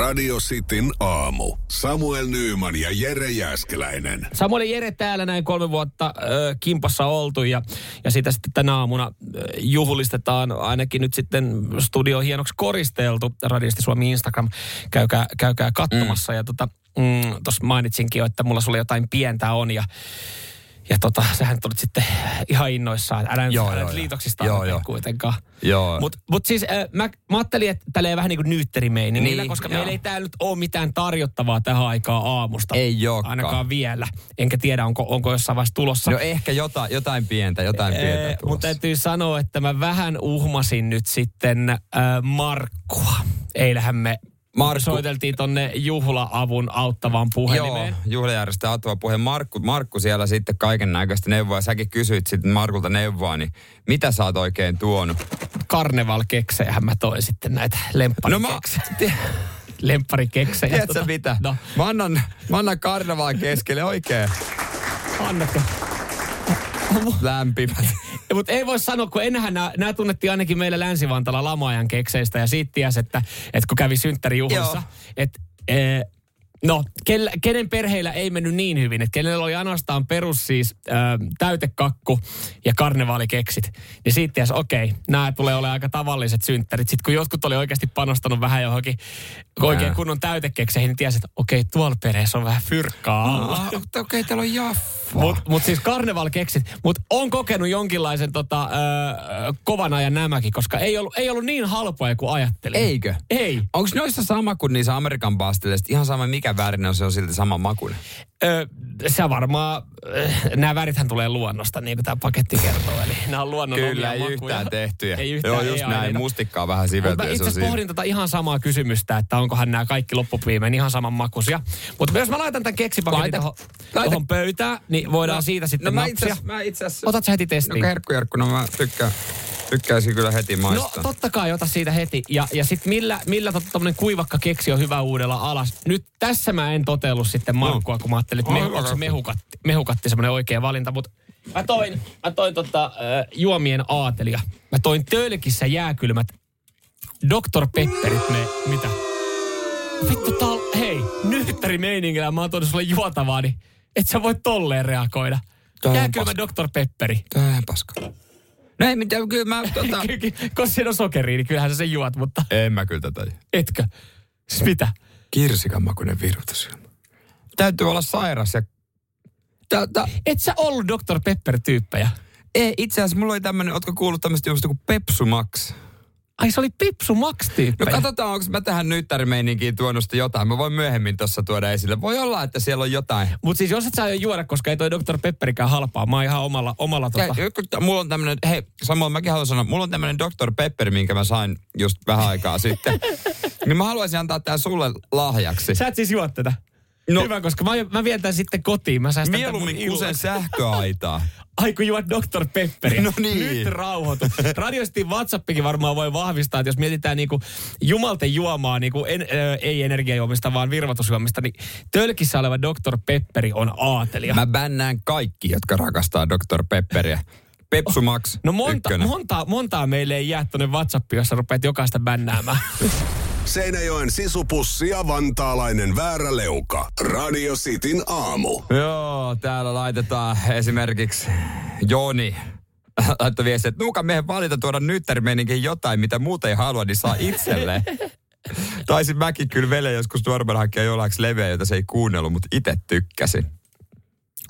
Radio Cityn aamu. Samuel Nyyman ja Jere Jäskeläinen. Samuel ja Jere täällä näin kolme vuotta äh, kimpassa oltu ja, ja sitä sitten tänä aamuna äh, juhlistetaan ainakin nyt sitten studio hienoksi koristeltu. Radiasti Suomi Instagram, käykää, käykää katsomassa. Mm. Ja tota, mm, tuossa mainitsinkin jo, että mulla sulla jotain pientä on ja ja tota, sähän tulit sitten ihan innoissaan. Älä nyt, Joo, älä joo, nyt liitoksista Joo, joo, kuitenkaan. Joo. Mutta mut siis äh, mä, mä ajattelin, että tälleen vähän niin kuin nyytterimeiningillä, Niin, koska joo. meillä ei täällä nyt ole mitään tarjottavaa tähän aikaan aamusta. Ei olekaan. Ainakaan vielä. Enkä tiedä, onko, onko jossain vaiheessa tulossa. No ehkä jotain, jotain pientä, jotain pientä Ee, tulossa. Mutta täytyy sanoa, että mä vähän uhmasin nyt sitten äh, Markkua. Eilähän me Markku- soiteltiin tonne juhla-avun auttavaan Joo, puhelimeen. juhlajärjestä Atva puhe. Markku, Markku siellä sitten kaiken näköistä neuvoa. Säkin kysyit sitten Markulta neuvoa, niin mitä sä oot oikein tuonut? Karneval-keksejähän mä toin sitten näitä lemparikeksejä. No Lemparikeksejä. tiedätkö Tota, mitä? No, Mä annan, mä annan karnevaan keskelle oikein annatko? Lämpimät. Mutta ei voi sanoa, kun ennenhän nämä tunnettiin ainakin meillä Länsi-Vantaalla lamaajan kekseistä ja siitä tiesi, että, että kun kävi synttärijuhlassa, Joo. että e, no, kenen perheillä ei mennyt niin hyvin, että kenellä oli ainoastaan perus siis ö, täytekakku ja karnevaalikeksit, niin siitä tiesi, okei, nämä tulee olemaan aika tavalliset synttärit. Sitten kun jotkut oli oikeasti panostanut vähän johonkin oikein kunnon täytekekseihin, niin tiesi, että okei, tuolla perheessä on vähän fyrkkaa alla. Ah, Okei, okay, täällä on jaffa. Mutta mut siis karnevalkeksit. Mutta on kokenut jonkinlaisen tota, ö, kovan ajan nämäkin, koska ei ollut, ei ollut niin halpoja kuin ajattelin. Eikö? Ei. Onko noissa sama kuin niissä Amerikan pasteleissa? Ihan sama mikä värinä on, se on silti sama makuinen. Se varmaan, nämä värithän tulee luonnosta, niin kuin tämä paketti kertoo. Eli nämä on luonnon Kyllä, ei makuja. yhtään tehtyjä. Ei yhtään, Joo, ei just näin. aineita. Mustikkaa vähän Mutta sivelty. mä itse asiassa pohdin tota ihan samaa kysymystä, että onkohan nämä kaikki loppuviimein ihan saman makuisia. Mutta jos mä laitan tämän keksipaketin tuohon, tuohon pöytään, niin voidaan No, siitä sitten no napsia. mä itse asiassa... Otat sä heti No testiin? herkku, herkku, no mä tykkään, tykkäisin kyllä heti No maistaa. totta kai, ota siitä heti. Ja, ja sitten millä, millä tommonen kuivakka keksi on hyvä uudella alas. Nyt tässä mä en totellut sitten Markkua, kun mä ajattelin, että mehu, onko se mehukatti, mehukatti semmoinen oikea valinta. Mutta mä toin, mä toin tota, äh, juomien aatelia. Mä toin tölkissä jääkylmät Dr. Pepperit. Me, mitä? Vittu, tää on, hei, nyhtäri meiningillä mä oon tuonut sulle juotavaa, niin et sä voi tolleen reagoida. Jääkylmä Dr. Pepperi. Tää on ihan paska. No ei mitään, kyllä mä tota... Koska siinä on sokeria, niin kyllähän sä sen juot, mutta en mä kyllä tätä. etkö? Siis mitä? Kirsikan makuinen virutusjuoma. Täytyy olla sairas ja... Tää, tää, Et sä ollut Dr. Pepper-tyyppejä? ei, itse asiassa mulla oli tämmönen, ootko kuullut tämmöistä juomasta kuin Pepsu Max? Ai se oli Pipsu No Max-tyyppejä. katsotaan, onko mä tähän nyttärimeininkiin tuonut jotain. Mä voin myöhemmin tuossa tuoda esille. Voi olla, että siellä on jotain. Mutta siis jos et saa jo juoda, koska ei toi Dr. Pepperikään halpaa. Mä oon ihan omalla, omalla tota... Ja, mulla on tämmönen, hei Samuel, mäkin haluan sanoa, mulla on tämmönen Dr. Pepper, minkä mä sain just vähän aikaa sitten. niin mä haluaisin antaa tää sulle lahjaksi. Sä et siis juo tätä? No- Hyvä, koska mä, mä vien tän sitten kotiin. Mä säästän Mieluummin kusen sähköaitaa. Ai kun juot Dr. Pepperia. No niin. Nyt rauhoitu. Radiostin WhatsAppikin varmaan voi vahvistaa, että jos mietitään niinku jumalten juomaa, niinku en, ö, ei energiajuomista, vaan virvoitusjuomista, niin tölkissä oleva Dr. Pepperi on aatelia. Mä bännään kaikki, jotka rakastaa Dr. Pepperia. Pepsu Max, No monta, ykkönen. montaa, montaa meille ei jää tuonne WhatsAppiin, jossa rupeat jokaista bännäämään. Seinäjoen sisupussi ja vantaalainen vääräleuka. Radio Cityn aamu. Joo, täällä laitetaan esimerkiksi Joni laittoi viesti, että nuukan miehen valita tuoda nyttärimeininkin jotain, mitä muuta ei halua, niin saa itselleen. Taisin mäkin kyllä vele joskus nuoremman hakea jollaiksi leveä, jota se ei kuunnellut, mutta itse tykkäsin.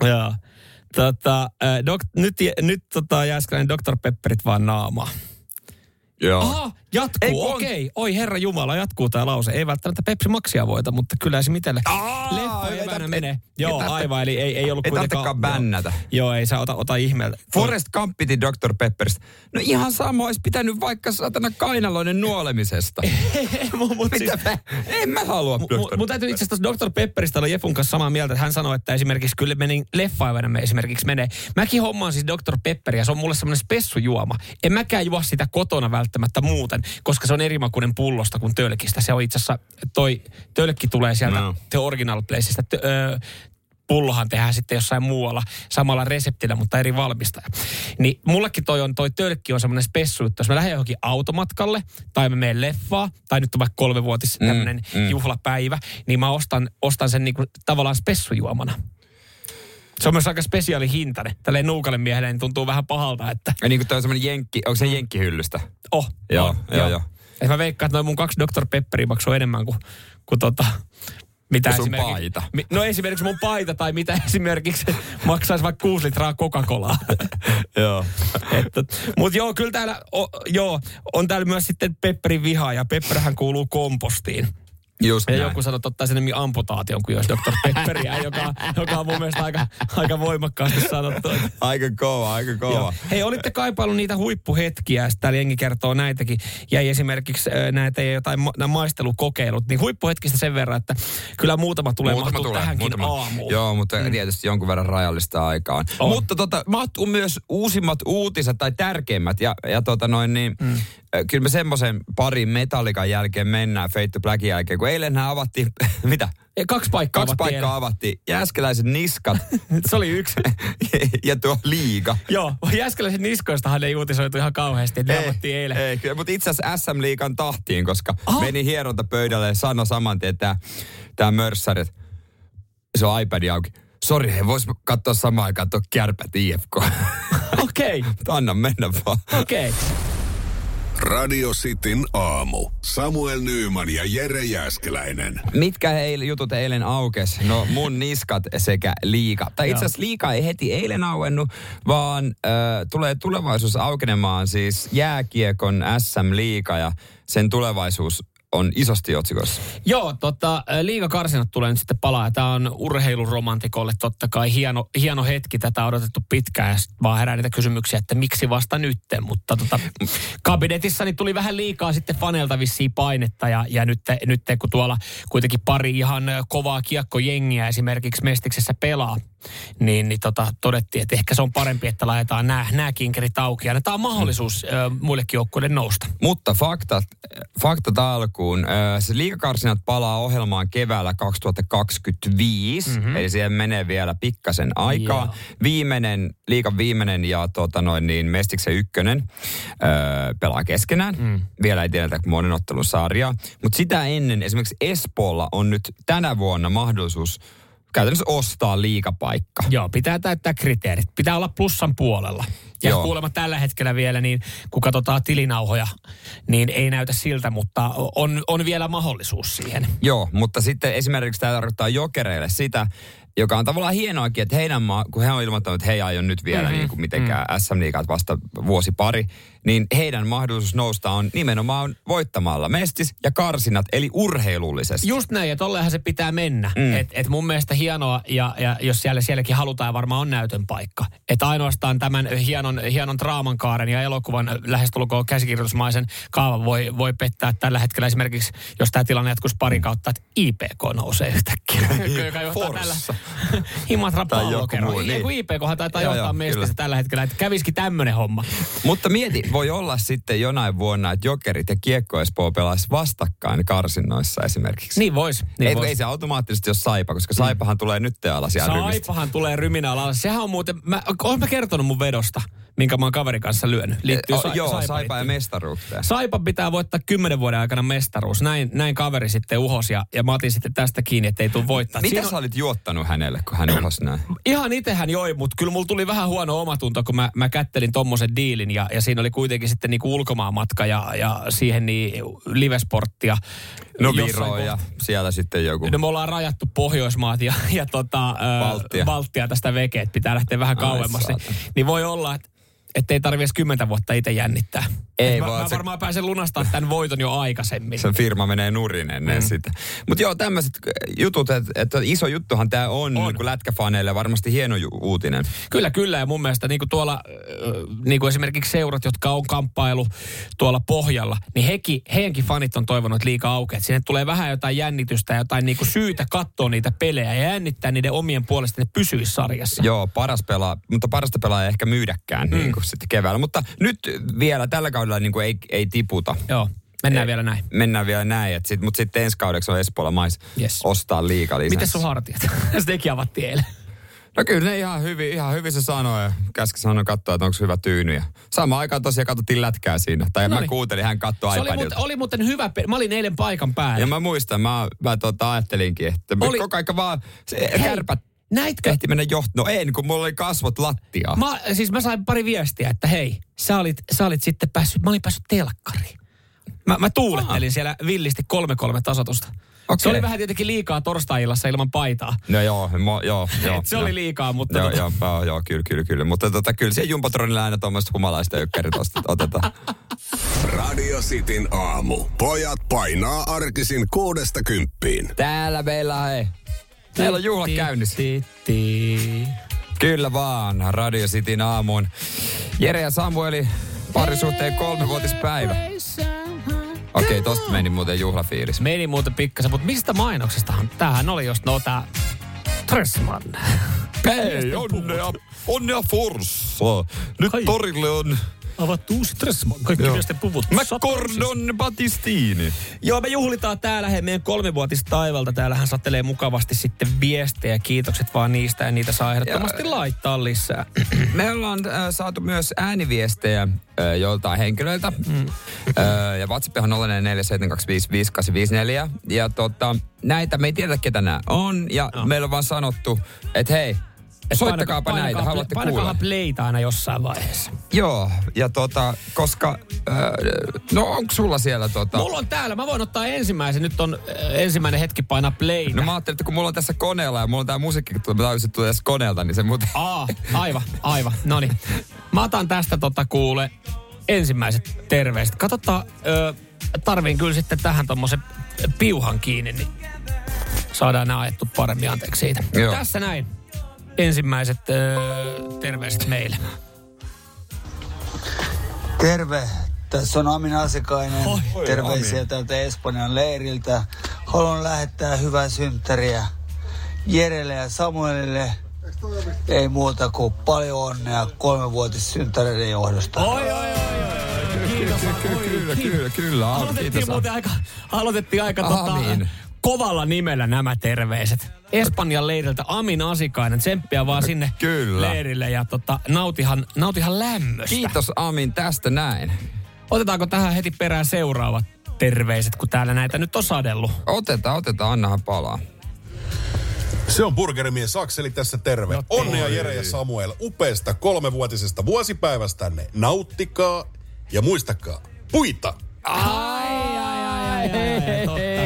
Joo. Tota, äh, dok, nyt nyt tota, Jääskeläinen Dr. Pepperit vaan naamaa. Joo. Aha, jatkuu, on- okei. Oi herra Jumala, jatkuu tämä lause. Ei välttämättä Pepsi Maxia voita, mutta kyllä se mitelle. Aa, Leffa ei menee. ei Joo, tarvitse- aivan, eli ei, ei ollut Ei kuitenkaan... bännätä. Joo, joo, ei saa ota, ota ihmeellä. Forrest Gump piti Dr. Pepperistä. No ihan sama olisi pitänyt vaikka satana kainaloinen nuolemisesta. Mut- mut siis- Mitä mä, en mä halua Dr. Mun mun täytyy itse asiassa Dr. Pepperistä olla Jefun kanssa samaa mieltä, että hän sanoi, että esimerkiksi kyllä meni leffaivana me esimerkiksi menee. Mäkin hommaan siis Dr. Pepperia, se on mulle semmoinen spessujuoma. En mäkään juo sitä kotona välttämättä muuten, koska se on erimakuinen pullosta kuin tölkistä. Se on itse asiassa, toi tölkki tulee sieltä No. The Original Placeista. Tö, ö, pullohan tehdään sitten jossain muualla samalla reseptillä, mutta eri valmistaja. Niin mullekin toi on, toi tölkki on semmoinen spessu, että jos mä lähden johonkin automatkalle, tai mä menen leffaa, tai nyt on vaikka kolmevuotis Mm, tämmöinen mm. juhlapäivä, niin mä ostan, ostan sen niinku tavallaan spessujuomana. Se on myös aika spesiaali hintainen. Tälleen nuukalle miehelle niin tuntuu vähän pahalta, että Ja niin kuin toi on semmoinen jenkki, onko se jenkkihyllystä? oh, Joo, on, joo, joo. Et mä veikkaan, että noin mun kaksi Dr. Pepperia maksuu enemmän kuin, kuin tota, mitä sun esimerkiksi- paita. Mi, no esimerkiksi mun paita tai mitä esimerkiksi maksaisi vaikka 6 litraa Coca-Colaa. Joo. Mutta joo, kyllä täällä, o, joo, on täällä myös sitten Pepperin viha ja Pepperhän kuuluu kompostiin. Just Ja näin. joku sanoi, että ottaisi enemmän amputaation kuin jos Dr. Pepperiä, joka, joka on mun mielestä aika, aika voimakkaasti sanottu. Aika kova, aika kova. Joo. Hei, olitte kaipailu niitä huippuhetkiä, täällä jengi kertoo näitäkin. Jäi esimerkiksi näitä jotain ma- maistelukokeilut, niin huippuhetkistä sen verran, että kyllä muutama tulee Muutama tulee, tähänkin muutama. aamuun. Joo, mutta mm. tietysti jonkun verran rajallista aikaa on. On. Mutta tota, mahtuu myös uusimmat uutiset tai tärkeimmät. Ja, ja tota noin niin, mm. Kyllä me semmoisen parin metallikan jälkeen mennään Fate to Blackin jälkeen, kun eilenhän avattiin, mitä? Ja Kaksi paikkaa Kaksi avattiin paikkaa avattiin. Jääskeläiset niskat. Se oli yksi. ja tuo liiga. Joo, Jääskeläisen niskoistahan ei uutisoitu ihan kauheasti, ne avattiin eilen. Ei, kyllä, mutta itse asiassa SM-liikan tahtiin, koska Aha. meni hierontapöydälle ja sanoi saman tien tämä, tämä mörssari, että se on iPad auki. Sori, he vois katsoa samaan aikaan tuo kärpät IFK. Okei, Mutta Anna mennä vaan. okei. Radio Cityn aamu. Samuel Nyyman ja Jere Jäskeläinen. Mitkä heil, jutut eilen aukes? No mun niskat sekä liika. Tai itse asiassa liika ei heti eilen auennut, vaan äh, tulee tulevaisuus aukenemaan siis jääkiekon SM-liiga ja sen tulevaisuus on isosti otsikossa. Joo, tota, liigakarsinat tulee nyt sitten palaa. Tämä on urheiluromantikolle totta kai hieno, hieno hetki. Tätä on odotettu pitkään ja vaan herää niitä kysymyksiä, että miksi vasta nytten. Mutta tota, kabinetissani tuli vähän liikaa sitten faneilta vissiin painetta ja, ja nyt, nyt kun tuolla kuitenkin pari ihan kovaa kiekkojengiä esimerkiksi Mestiksessä pelaa, niin, niin tota, todettiin, että ehkä se on parempi, että laitetaan nämä, nämä kinkerit auki ja annetaan mahdollisuus ö, muillekin joukkueille nousta. Mutta faktat, faktat alkuun. Se liikakarsinat palaa ohjelmaan keväällä 2025, mm-hmm. eli siihen menee vielä pikkasen aikaa. Joo. Viimeinen, liikan viimeinen ja tota noin niin, Mestiksen ykkönen öö, pelaa keskenään. Mm. Vielä ei tiedetä monen ottelun sarjaa. Mutta sitä ennen esimerkiksi Espoolla on nyt tänä vuonna mahdollisuus käytännössä ostaa liikapaikka. Joo, pitää täyttää kriteerit. Pitää olla plussan puolella. Ja Joo. kuulemma tällä hetkellä vielä, niin kun katsotaan tilinauhoja, niin ei näytä siltä, mutta on, on vielä mahdollisuus siihen. Joo, mutta sitten esimerkiksi tämä tarkoittaa jokereille sitä, joka on tavallaan hienoakin, että heidän maa, kun he on ilmoittanut, että he ei aio nyt vielä mm-hmm. niin kuin mitenkään mm. SM-liigat vasta vuosi pari, niin heidän mahdollisuus nousta on nimenomaan voittamalla mestis ja karsinat, eli urheilullisesti. Just näin, ja tolleenhan se pitää mennä. Mm. Et, et mun mielestä hienoa, ja, ja jos siellä sielläkin halutaan, varmaan on näytön paikka. Että ainoastaan tämän hienon, hienon draaman kaaren ja elokuvan lähestulkoon käsikirjoitusmaisen kaavan voi, voi pettää tällä hetkellä esimerkiksi, jos tämä tilanne jatkuisi pari kautta, että IPK nousee yhtäkkiä. joka johtaa tällä Forssa. Tai joku pallokero. muu, niin. IPKhan taitaa Joo, johtaa kyllä. tällä hetkellä, että kävisikin tämmöinen homma. Mutta mieti, voi olla sitten jonain vuonna, että jokerit ja kiekko Espoo pelaisi vastakkain karsinnoissa esimerkiksi. Niin vois. Niin ei, vois. ei se automaattisesti ole Saipa, koska Saipahan tulee nyt alas ja rymistä. Saipahan tulee ryminä alas. Sehän on muuten, mä, oon mä kertonut mun vedosta, minkä mä oon kaverin kanssa lyönyt. Liittyy O, sa- joo, Saipa Saipa ja mestaruuteen. Saipa pitää voittaa kymmenen vuoden aikana mestaruus. Näin, näin kaveri sitten uhos ja, ja mä otin sitten tästä kiinni, että ei tule voittaa. Mitä Siinä sä olit juottanut hänelle, kun hän ulos näin? Ihan itehän joi, mutta kyllä mulla tuli vähän huono omatunto, kun mä, mä kättelin tommosen diilin ja, ja siinä oli kuitenkin sitten niinku ulkomaanmatka ja, ja siihen niin livesporttia. No Viro ja siellä sitten joku. No me ollaan rajattu Pohjoismaat ja, ja tota, Baltia. Ö, Baltia tästä veke, että pitää lähteä vähän Ai kauemmas. Niin, saatana. niin voi olla, että että ei tarvitse kymmentä vuotta itse jännittää. Ei Et mä, vaan mä se- varmaan pääsen lunastamaan tämän voiton jo aikaisemmin. Sen firma menee nurin ennen mm. sitä. Mutta joo, tämmöiset jutut, että et iso juttuhan tämä on, on. Niin lätkäfaneille varmasti hieno ju- uutinen. Kyllä, kyllä. Ja mun mielestä niin kuin tuolla, ö, niin kuin esimerkiksi seurat, jotka on kamppailu tuolla pohjalla, niin hekin, heidänkin fanit on toivonut, että liikaa aukeaa. Että Sinne tulee vähän jotain jännitystä, jotain niin kuin syytä katsoa niitä pelejä ja jännittää niiden omien puolesta, että ne pysyisi sarjassa. Joo, paras pelaa, mutta parasta pelaa ei ehkä myydäkään mm. niin kuin sitten keväällä. Mutta nyt vielä tällä kaudella niin kuin ei, ei tiputa. Joo, mennään Ei. vielä näin. Mennään vielä näin, että sit, mutta sitten ensi kaudeksi on Espoolla mais Yes. ostaa liiga lisäksi. Miten sun hartiat? Sitäkin avattiin eilen. No kyllä ne ihan hyvin, ihan hyvin se sanoi ja käski sanoa katsoa, että onko hyvä tyyny. Ja samaan aikaan tosiaan katsottiin lätkää siinä. Tai No mä kuuntelin, hän katsoi Se oli iPadilta. muuten, oli muuten hyvä, pe- mä olin eilen paikan päällä. Ja mä muistan, mä, mä tota, ajattelinkin, että oli... koko aika vaan se kärpät Näitkö? ehti mennä johto. No en, kun mulla oli kasvot lattiaa. Mä, siis mä sain pari viestiä, että hei, sä olit, sä olit sitten päässyt, mä olin päässyt telkkariin. Mä, mä tuulettelin siellä villisti 3-3 tasotusta. Se Okei. oli vähän tietenkin liikaa torstai-illassa ilman paitaa. No joo, mo, joo, joo. Se joo. oli liikaa, mutta Joo, tota, joo, joo, joo, kyllä, kyllä, kyllä. Mutta tota, kyllä siellä Jumbotronilla aina tuommoista humalaista ykkärit otetaan. Radio Cityn aamu. Pojat painaa arkisin kuudesta kymppiin. Täällä meillä on, hei. Meillä on juhla käynnissä. Ti, ti. Kyllä vaan, Radio Cityn aamuun. Jere ja Samueli, parisuhteen kolmevuotispäivä. Okei, tosta meni muuten juhlafiilis. Meni muuten pikkasen, mutta mistä mainoksestahan? Tämähän oli just no tää Tressman. Hei, onnea, onnea Forssa. Nyt Ai. torille on Avattu uusi Tressman. Kaikki Joo. miesten puvut. McCordon Battistini. Joo, me juhlitaan täällä he meidän kolmivuotis taivalta. Täällähän satelee mukavasti sitten viestejä. Kiitokset vaan niistä ja niitä saa ehdottomasti laittaa lisää. Me ollaan äh, saatu myös ääniviestejä äh, joltain henkilöiltä. Mm. Äh, ja WhatsApp on 0472558854. Ja tota, näitä me ei tiedä, ketä nämä on. Ja Joo. meillä on vaan sanottu, että hei, soittakaapa painakaa- näitä, painakaa- haluatte painakaa kuulla. playtä aina jossain vaiheessa. Joo, ja tota, koska, äh, no onko sulla siellä tota... Mulla on täällä, mä voin ottaa ensimmäisen. Nyt on äh, ensimmäinen hetki painaa playtä. No mä ajattelin, että kun mulla on tässä koneella ja mulla on tää musiikki, kun mä että tulee tässä koneelta, niin se muuten... Aa, aivan, aivan. No niin. Mä otan tästä tota kuule ensimmäiset terveiset. Katsotaan, ö, tarviin kyllä sitten tähän tommosen piuhan kiinni, niin saadaan nämä ajettu paremmin anteeksi siitä. Joo. Tässä näin. Ensimmäiset ö, terveiset meille. Terve, tässä on Amin Asikainen. Oi, Terveisiä Amin. täältä Espanjan leiriltä. Haluan lähettää hyvää synttäriä Jerelle ja Samuelille. Ei muuta kuin paljon onnea kolmevuotis synttäreiden johdosta. Oi, oi, oi, oi. Kiitos. Kyllä, kyllä, kyllä. Aloitettiin muuten aika, aloitettiin aika tota. Kovalla nimellä nämä terveiset. Espanjan leiriltä Amin Asikainen. Tsemppiä vaan sinne Kyllä. leirille ja tota, nautihan, nautihan lämmöstä. Kiitos Amin tästä näin. Otetaanko tähän heti perään seuraavat terveiset, kun täällä näitä nyt on sadellut? Otetaan, otetaan, annahan palaa. Se on burgerimies Akseli tässä terve. No Onnea Jere ja Samuel upeasta kolmevuotisesta vuosipäivästänne. Nauttikaa ja muistakaa, puita! Ai, ai, ai, ai, ai, totta kai. Ei,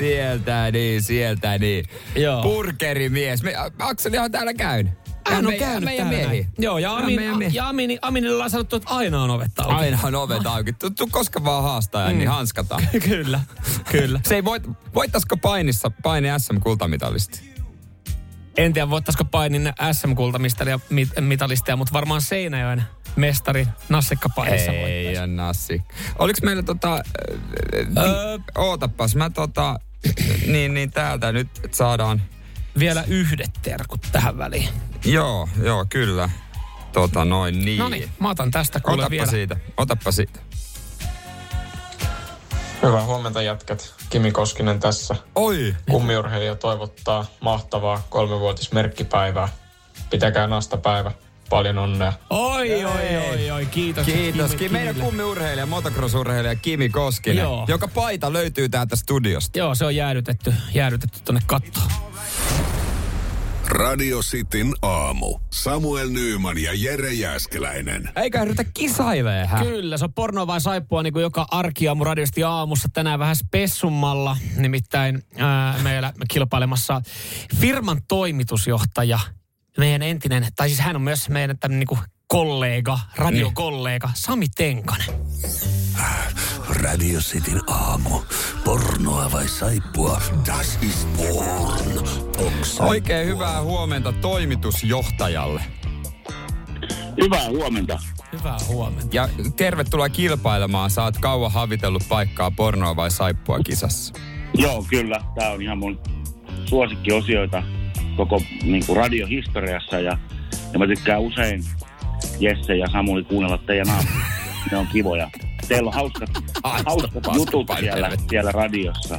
sieltä niin, sieltä niin. Joo. Burgerimies. Me, Akseli on täällä käynyt. Hän on me- käynyt meidän täällä miehi. näin. Joo, ja, Amin, miehi. ja Amin, Aminille on sanottu, että aina on ovet auki. Aina on ovet auki. Tu, tu, koska vaan haastaa, mm. niin hanskataan. kyllä, kyllä. Se ei voit, voittaisiko painissa paini SM-kultamitalisti? En tiedä, voittaisiko painin SM-kultamitalisteja, mutta varmaan Seinäjoen mestari Nassikka painissa Ei, ja Nassi. Oliko meillä tota... Öö, Öö. ootapas, mä tota... niin, niin täältä nyt saadaan... Vielä yhdet terkut tähän väliin. Joo, joo, kyllä. Tota noin niin. No niin, mä otan tästä kuule Otappa vielä. siitä, otappa siitä. Hyvää huomenta jätkät. Kimi Koskinen tässä. Oi! Kummiurheilija toivottaa mahtavaa kolmevuotismerkkipäivää. Pitäkää nastapäivä. Paljon onnea. Oi, oi, oi, oi, kiitos. Kiitos. Kimi- Kimi, meidän Kimille. kummiurheilija, motocross-urheilija Kimi Koskinen, Joo. joka paita löytyy täältä studiosta. Joo, se on jäädytetty, jäädytetty tonne kattoon. Radio Cityn aamu. Samuel Nyyman ja Jere Jäskeläinen. Eikä ryhdytä kisailee, hä? Kyllä, se on porno vai saippua niin kuin joka arkiaamu radiosti aamussa. Tänään vähän spessummalla, nimittäin ää, meillä kilpailemassa firman toimitusjohtaja, meidän entinen, tai siis hän on myös meidän tämmöinen niin kuin kollega, radiokollega, Sami Tenkanen. Radio Cityn aamu. Pornoa vai saippua? Das is porn. Oikein hyvää huomenta toimitusjohtajalle. Hyvää huomenta. Hyvää huomenta. Ja tervetuloa kilpailemaan. Saat kauan havitellut paikkaa pornoa vai saippua kisassa. Joo, kyllä. Tämä on ihan mun suosikkiosioita koko niin kuin radiohistoriassa ja, ja mä tykkään usein Jesse ja Samuli kuunnella teidän aamuja. Ne on kivoja. Teillä on hauskat, hauskat jutut siellä, siellä radiossa.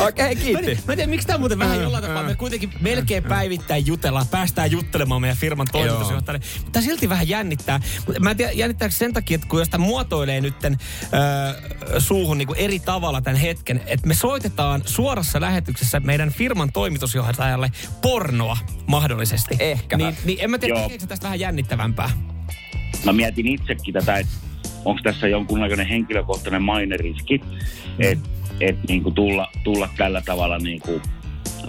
Okei, Mä, kiitti. mä en tiedä, miksi tämä muuten vähän jollain tapaa. Me kuitenkin melkein päivittäin jutellaan, päästään juttelemaan meidän firman toimitusjohtajalle. Mutta silti vähän jännittää. Mut Mä en tiedä, jännittääkö sen takia, että kun josta muotoilee nytten öö, suuhun niin kuin eri tavalla tämän hetken, että me soitetaan suorassa lähetyksessä meidän firman toimitusjohtajalle pornoa mahdollisesti. Ehkä. Niin, niin en mä tiedä, tekeekö se tästä vähän jännittävämpää. Mä mietin itsekin tätä, että onko tässä jonkunnäköinen henkilökohtainen maineriski, että et niinku tulla, tulla tällä tavalla niinku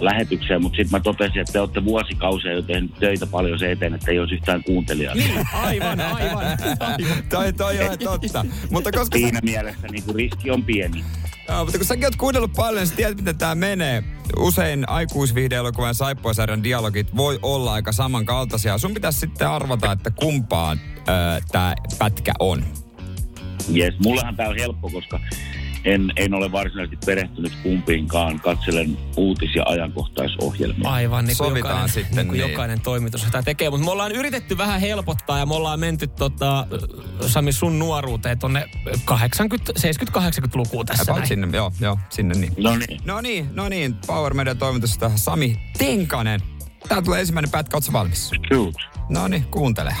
lähetykseen, mutta sitten mä totesin, että te olette vuosikausia jo tehnyt töitä paljon se eteen, että ei olisi yhtään kuuntelijaa. Niin, aivan, aivan. aivan. toi, toi on ihan totta. Mutta koska sä, Siinä mielessä niinku riski on pieni. joo, mutta kun säkin oot kuunnellut paljon, niin sä tiedät, miten tää menee. Usein aikuisviihdeelokuvan ja saippuasarjan dialogit voi olla aika samankaltaisia. Sun pitäisi sitten arvata, että kumpaan öö, tää pätkä on. Jes, mullehan tämä on helppo, koska en, en ole varsinaisesti perehtynyt kumpiinkaan. Katselen uutis- ja ajankohtaisohjelmia. Aivan, niin kuin Sovitaan jokainen, sitten niin kuin niin. jokainen toimitus sitä tekee. Mutta me ollaan yritetty vähän helpottaa ja me ollaan menty tota, Sami sun nuoruuteen tonne 80, 70-80-lukuun tässä About näin. sinne, joo, joo, sinne niin. No niin. No niin, no niin. Power Media toimitusta Sami Tenkanen. Tää tulee ensimmäinen pätkä, ootko valmis? Shoot. No niin, kuuntele.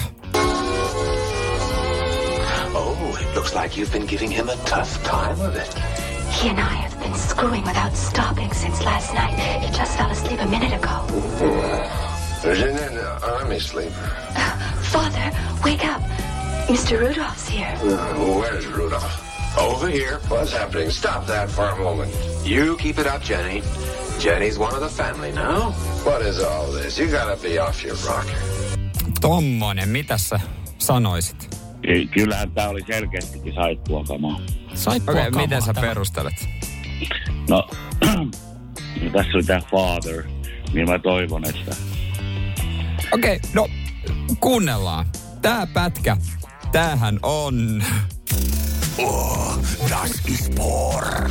It looks like you've been giving him a tough time of it. He and I have been screwing without stopping since last night. He just fell asleep a minute ago. Isn't an army sleeper? Father, wake up. Mr. Rudolph's here. Uh, where's Rudolph? Over here. What's happening? Stop that for a moment. You keep it up, Jenny. Jenny's one of the family now. What is all this? You gotta be off your rocker. Tommonen, mitä sä sanoisit? Ky- Kyllähän tämä oli selkeästikin saippua kamaa. Saippua Okei, okay, kamaa miten sä tämä. perustelet? No, no tässä oli tämä father, niin mä toivon, että Okei, okay, no kuunnellaan. Tää pätkä, tämähän on... Oh, das ist porn.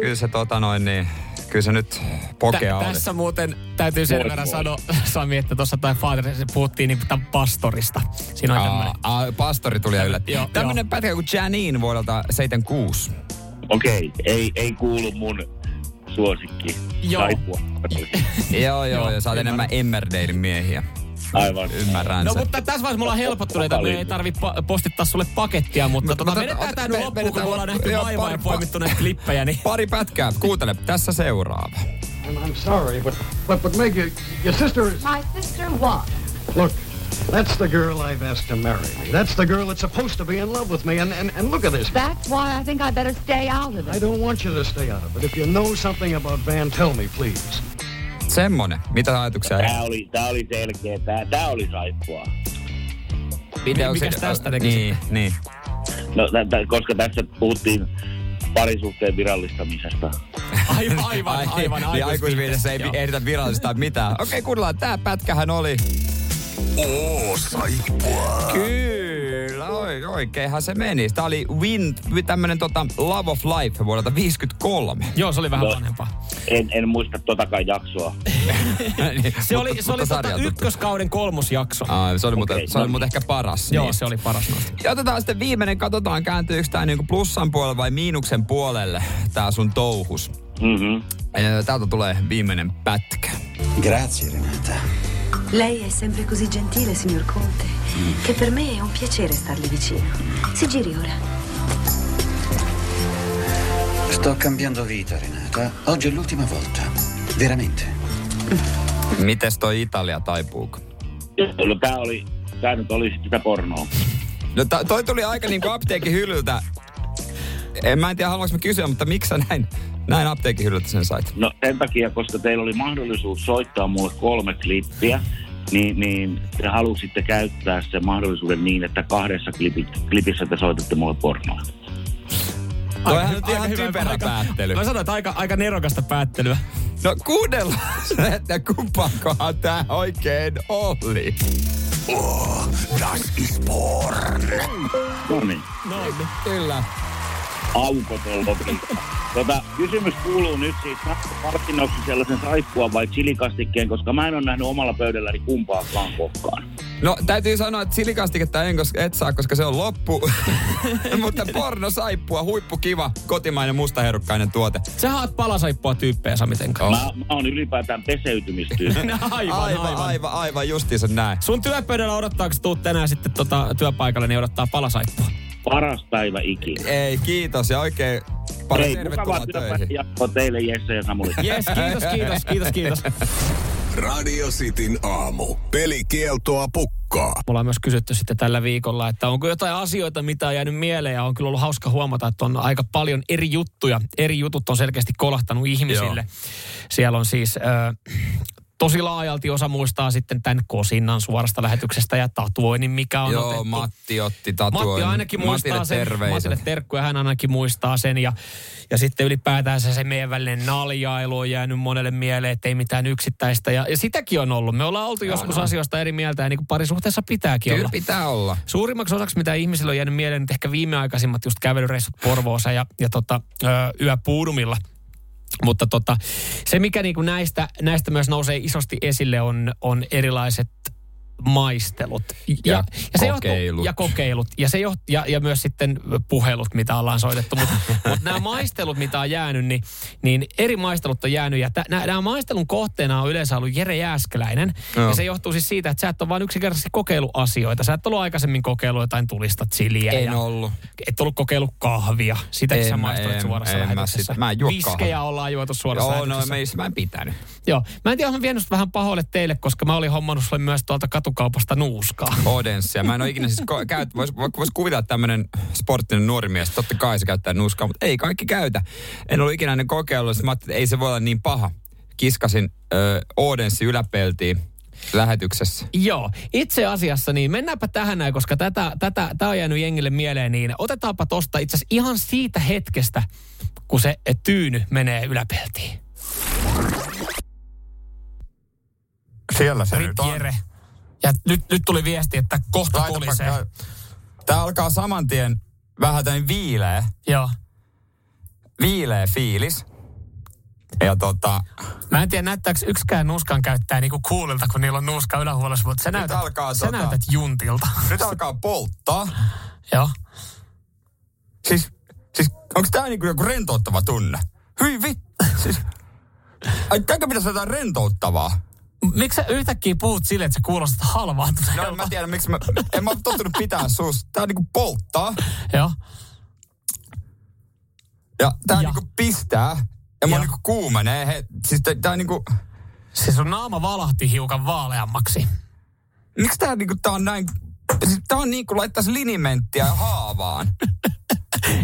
Kyllä se tota noin niin, kyllä se nyt pokea Tä, oli. tässä muuten täytyy sen verran sanoa, Sami, että tuossa tai Father, puhuttiin niin tämän pastorista. Siinä on tämmöinen. Aa, aa, pastori tuli yllättä. Joo, Tämmönen pätkä kuin Janine vuodelta 76. okei, ei, ei kuulu mun suosikki Joo. joo, joo, Joo, ja sä oot enemmän Emmerdalein miehiä. Aivan. Ymmärrän No sen. mutta tässä vaiheessa me ollaan helpottuneita, me ei tarvi pa- postittaa sulle pakettia, mutta Mutta- tota, mutta- vedetään tää nyt loppuun, kun me ollaan nähty vaivaa ja poimittu näitä klippejä, niin Pari pätkää, kuuntele, tässä seuraava. And I'm sorry, but but but Meg, your sister is. My sister what? Look, that's the girl I've asked to marry me. That's the girl that's supposed to be in love with me. And and, and look at this. That's why I think I better stay out of I it. don't want you to stay out of it. If you know something about Van, tell me, please. Semmonen. Mitä ajatuksia? Tää oli, tää oli selkeä, tää, tää oli saippua. Video Mikäs tästä teki Niin, niin. No, tä, tä, koska tässä puhuttiin parisuhteen virallistamisesta. aivan, aivan, aivan. Niin aikuisviidessä ei ehditä virallistaa mitään. Okei, okay, kuunnellaan. Tää pätkähän oli... Oh, saippua. Kyllä, oi, oikeinhan se meni. Tää oli Win, tämmönen tota Love of Life vuodelta 53. Joo, se oli vähän No. vanhempaa. En, en muista totakaan jaksoa. Se oli, se oli tota ykköskauden kolmosjakso. Aa, se oli, muuten, Okei, se oli no muuten ehkä paras. Joo, niistä. se oli paras noista. Ja otetaan sitten viimeinen, katsotaan kääntyykö tää niinku plussan puolelle vai miinuksen puolelle tää sun touhus. Mm-hmm. Ja Täältä tulee viimeinen pätkä. Grazie Renata. Lei è sempre così gentile, signor Conte, che per me è un piacere starle vicino. Si giri ora. Sto cambiando vita Renata. Oggi è l'ultima volta. Veramente. Mites toi Italia taipuuko? No tää oli, tää nyt oli sit sitä pornoa. No ta- toi tuli aika niinku apteekin hyllyltä. En mä en tiedä haluanko mä kysyä, mutta miksi sä näin, näin apteekin hyllyltä sen sait? No sen takia, koska teillä oli mahdollisuus soittaa mulle kolme klippiä, niin, niin te halusitte käyttää sen mahdollisuuden niin, että kahdessa klipit, klipissä te soitatte mulle pornoa. Toihan nyt ihan hyvä, typerä aika- päättely. Mä sanoin, että aika, aika nerokasta päättelyä. No kuunnellaan, että kumpaankohan tää oikein oli. Oh, das ist porn. No niin, No niin. Kyllä. aukoton lopulta. Tota, kysymys kuuluu nyt siis, saatko palkinnoksi sellaisen saippua vai chilikastikkeen, koska mä en ole nähnyt omalla pöydälläni kumpaakaan koskaan. No täytyy sanoa, että silikastiketta en kos- et saa, koska se on loppu. Mutta porno saippua, huippukiva, kotimainen mustaherukkainen tuote. Sä haat palasaippua tyyppejä Sami Tenka. Mä, mä oon ylipäätään peseytymistyyppi. aivan, aivan, aivan. aivan, aivan justiinsa näin. Sun työpöydällä odottaako tuut tänään sitten tota, työpaikalle, niin odottaa palasaippua. Paras päivä ikinä. Ei, kiitos ja oikein paljon tervetuloa töihin. jatkoa teille Jesse ja Samuli. Jes, kiitos, kiitos, kiitos, kiitos. Radio Cityn aamu. Pelikieltoa pukkaa. Mulla on myös kysytty sitten tällä viikolla, että onko jotain asioita, mitä on jäänyt mieleen. Ja on kyllä ollut hauska huomata, että on aika paljon eri juttuja. Eri jutut on selkeästi kolahtanut ihmisille. Joo. Siellä on siis... Ö, Tosi laajalti osa muistaa sitten tämän kosinnan suorasta lähetyksestä ja tatuoinnin, mikä on Joo, otettu. Matti otti tatuoin. Matti ainakin muistaa Matille sen. terveiset. Matille terkkuja, hän ainakin muistaa sen. Ja, ja sitten ylipäätään se, se meidän välinen naljailu on jäänyt monelle mieleen, että ei mitään yksittäistä. Ja, ja sitäkin on ollut. Me ollaan oltu Joo, joskus no. asioista eri mieltä ja niin kuin parisuhteessa pitääkin Kyllä olla. pitää olla. Suurimmaksi osaksi, mitä ihmisillä on jäänyt mieleen, nyt ehkä viimeaikaisimmat just kävelyreissut Porvoossa ja, ja tota, ö, yöpuudumilla. Mutta tota, se, mikä niinku näistä, näistä myös nousee isosti esille, on, on erilaiset maistelut. Ja se kokeilut. Johtuu, ja kokeilut. Ja, se joht, ja, ja myös sitten puhelut, mitä ollaan soitettu. Mutta mut nämä maistelut, mitä on jäänyt, niin, niin eri maistelut on jäänyt. Ja nämä maistelun kohteena on yleensä ollut Jere Jääskeläinen. Joo. Ja se johtuu siis siitä, että sä et ole vain yksinkertaisesti kokeillut asioita. Sä et ollut aikaisemmin kokeillut jotain tulista chiliä. En ja ollut. Et ollut kokeillut kahvia. En sä mä- maistelet en- suorassa en mä lähetyksessä. sitä- mä en juo Viskejä kahvia. ollaan juotu suorassa Joo, no mä, mä en pitänyt. Joo. Mä en tiedä, mä vienyt vähän pahoille teille, koska mä olin hommannut sulle myös tuolta katukaupasta nuuskaa. Odenssia. Mä en ole ikinä siis ko- käyt, vois, vois kuvitella tämmönen sporttinen nuori mies. Totta kai se käyttää nuuskaa, mutta ei kaikki käytä. En ollut ikinä ennen kokeillut, mä että ei se voi olla niin paha. Kiskasin ö, Odenssi yläpeltiin lähetyksessä. Joo, itse asiassa niin mennäänpä tähän näin, koska tätä, tätä, tämä on jäänyt jengille mieleen, niin otetaanpa tosta itse asiassa ihan siitä hetkestä, kun se tyyny menee yläpeltiin. Siellä se Rit Jere. Ja nyt, nyt tuli viesti, että kohta kolisee. Tää alkaa saman tien vähän tämmöinen viileä, Joo. viileä fiilis. Ja tota, Mä en tiedä, näyttääkö yksikään nuuskan käyttää niinku coolilta, kun niillä on nuuska ylähuolessa, mutta sä, näytät, alkaa sä tota- näytät juntilta. nyt alkaa polttaa. Joo. Siis, siis onko tää niinku joku rentouttava tunne? Hyi vi... Siis, ai pitäisi jotain rentouttavaa? Miksi sä yhtäkkiä puhut silleen, että sä kuulostat halvaantuneelta? No en mä tiedä, miksi mä... En mä tottunut pitää suusta. Tää niinku polttaa. Joo. Ja tää Ja. niinku pistää. Ja mä Ja. niinku kuumenee. He, siis tää, tää niinku... Se sun naama valahti hiukan vaaleammaksi. Miksi tää niinku tää on näin... Tää on niinku laittaisi linimenttiä haavaan.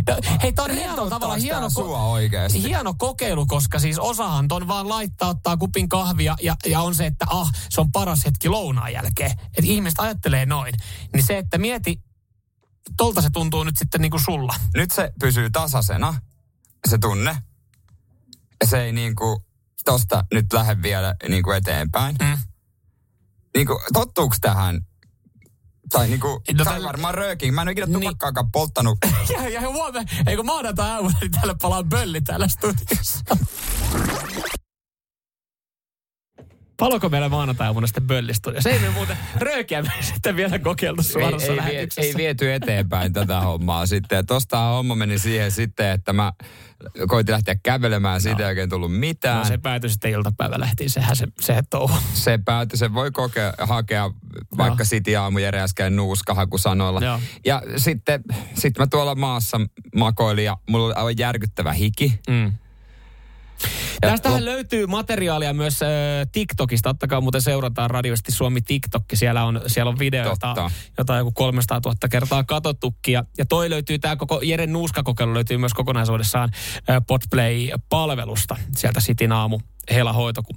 No, Hei, tää on hieno tavallaan hieno, sua oikeesti. hieno kokeilu, koska siis osahan ton vaan laittaa, ottaa kupin kahvia ja, ja on se, että ah, se on paras hetki lounaan jälkeen. Että ihmiset ajattelee noin. Niin se, että mieti, tolta se tuntuu nyt sitten niinku sulla. Nyt se pysyy tasaisena, se tunne. Ja se ei niinku tosta nyt lähde vielä niinku eteenpäin. Mm. Niinku, tottuuks tähän? Tai niinku, No tällä- varmaan röökin. Mä en ole ikinä Niin. tupakkaakaan polttanut. Ja, ja huomenna, eikö maanantai aamuna, niin täällä palaa bölli täällä studiossa. Paloko meillä maanantai aamuna sitten böllistudio? Se ei me muuten röökiä me sitten vielä kokeiltu ei, suorassa ei, vie, lähetyksessä. ei viety eteenpäin tätä hommaa sitten. Ja tosta homma meni siihen sitten, että mä koitin lähteä kävelemään, siitä ei oikein tullut mitään. No se päätyi sitten iltapäivä lähtiin, sehän se, se touhu. se päätyi, se voi kokea, hakea vaikka City aamu Jere äsken nuuskahakusanoilla. Joo. Ja sitten sit mä tuolla maassa makoilin ja mulla oli aivan järkyttävä hiki. Mm. Ja Tästähän lop- löytyy materiaalia myös äh, TikTokista. Ottakaa muuten seurataan radioisesti Suomi TikTok. Siellä on, siellä on videoita, Totta. jota on joku 300 000 kertaa katsottukin. Ja, ja toi löytyy, tämä koko Jeren nuuskakokeilu löytyy myös kokonaisuudessaan äh, Podplay-palvelusta. Sieltä Sitin aamu helahoito, kun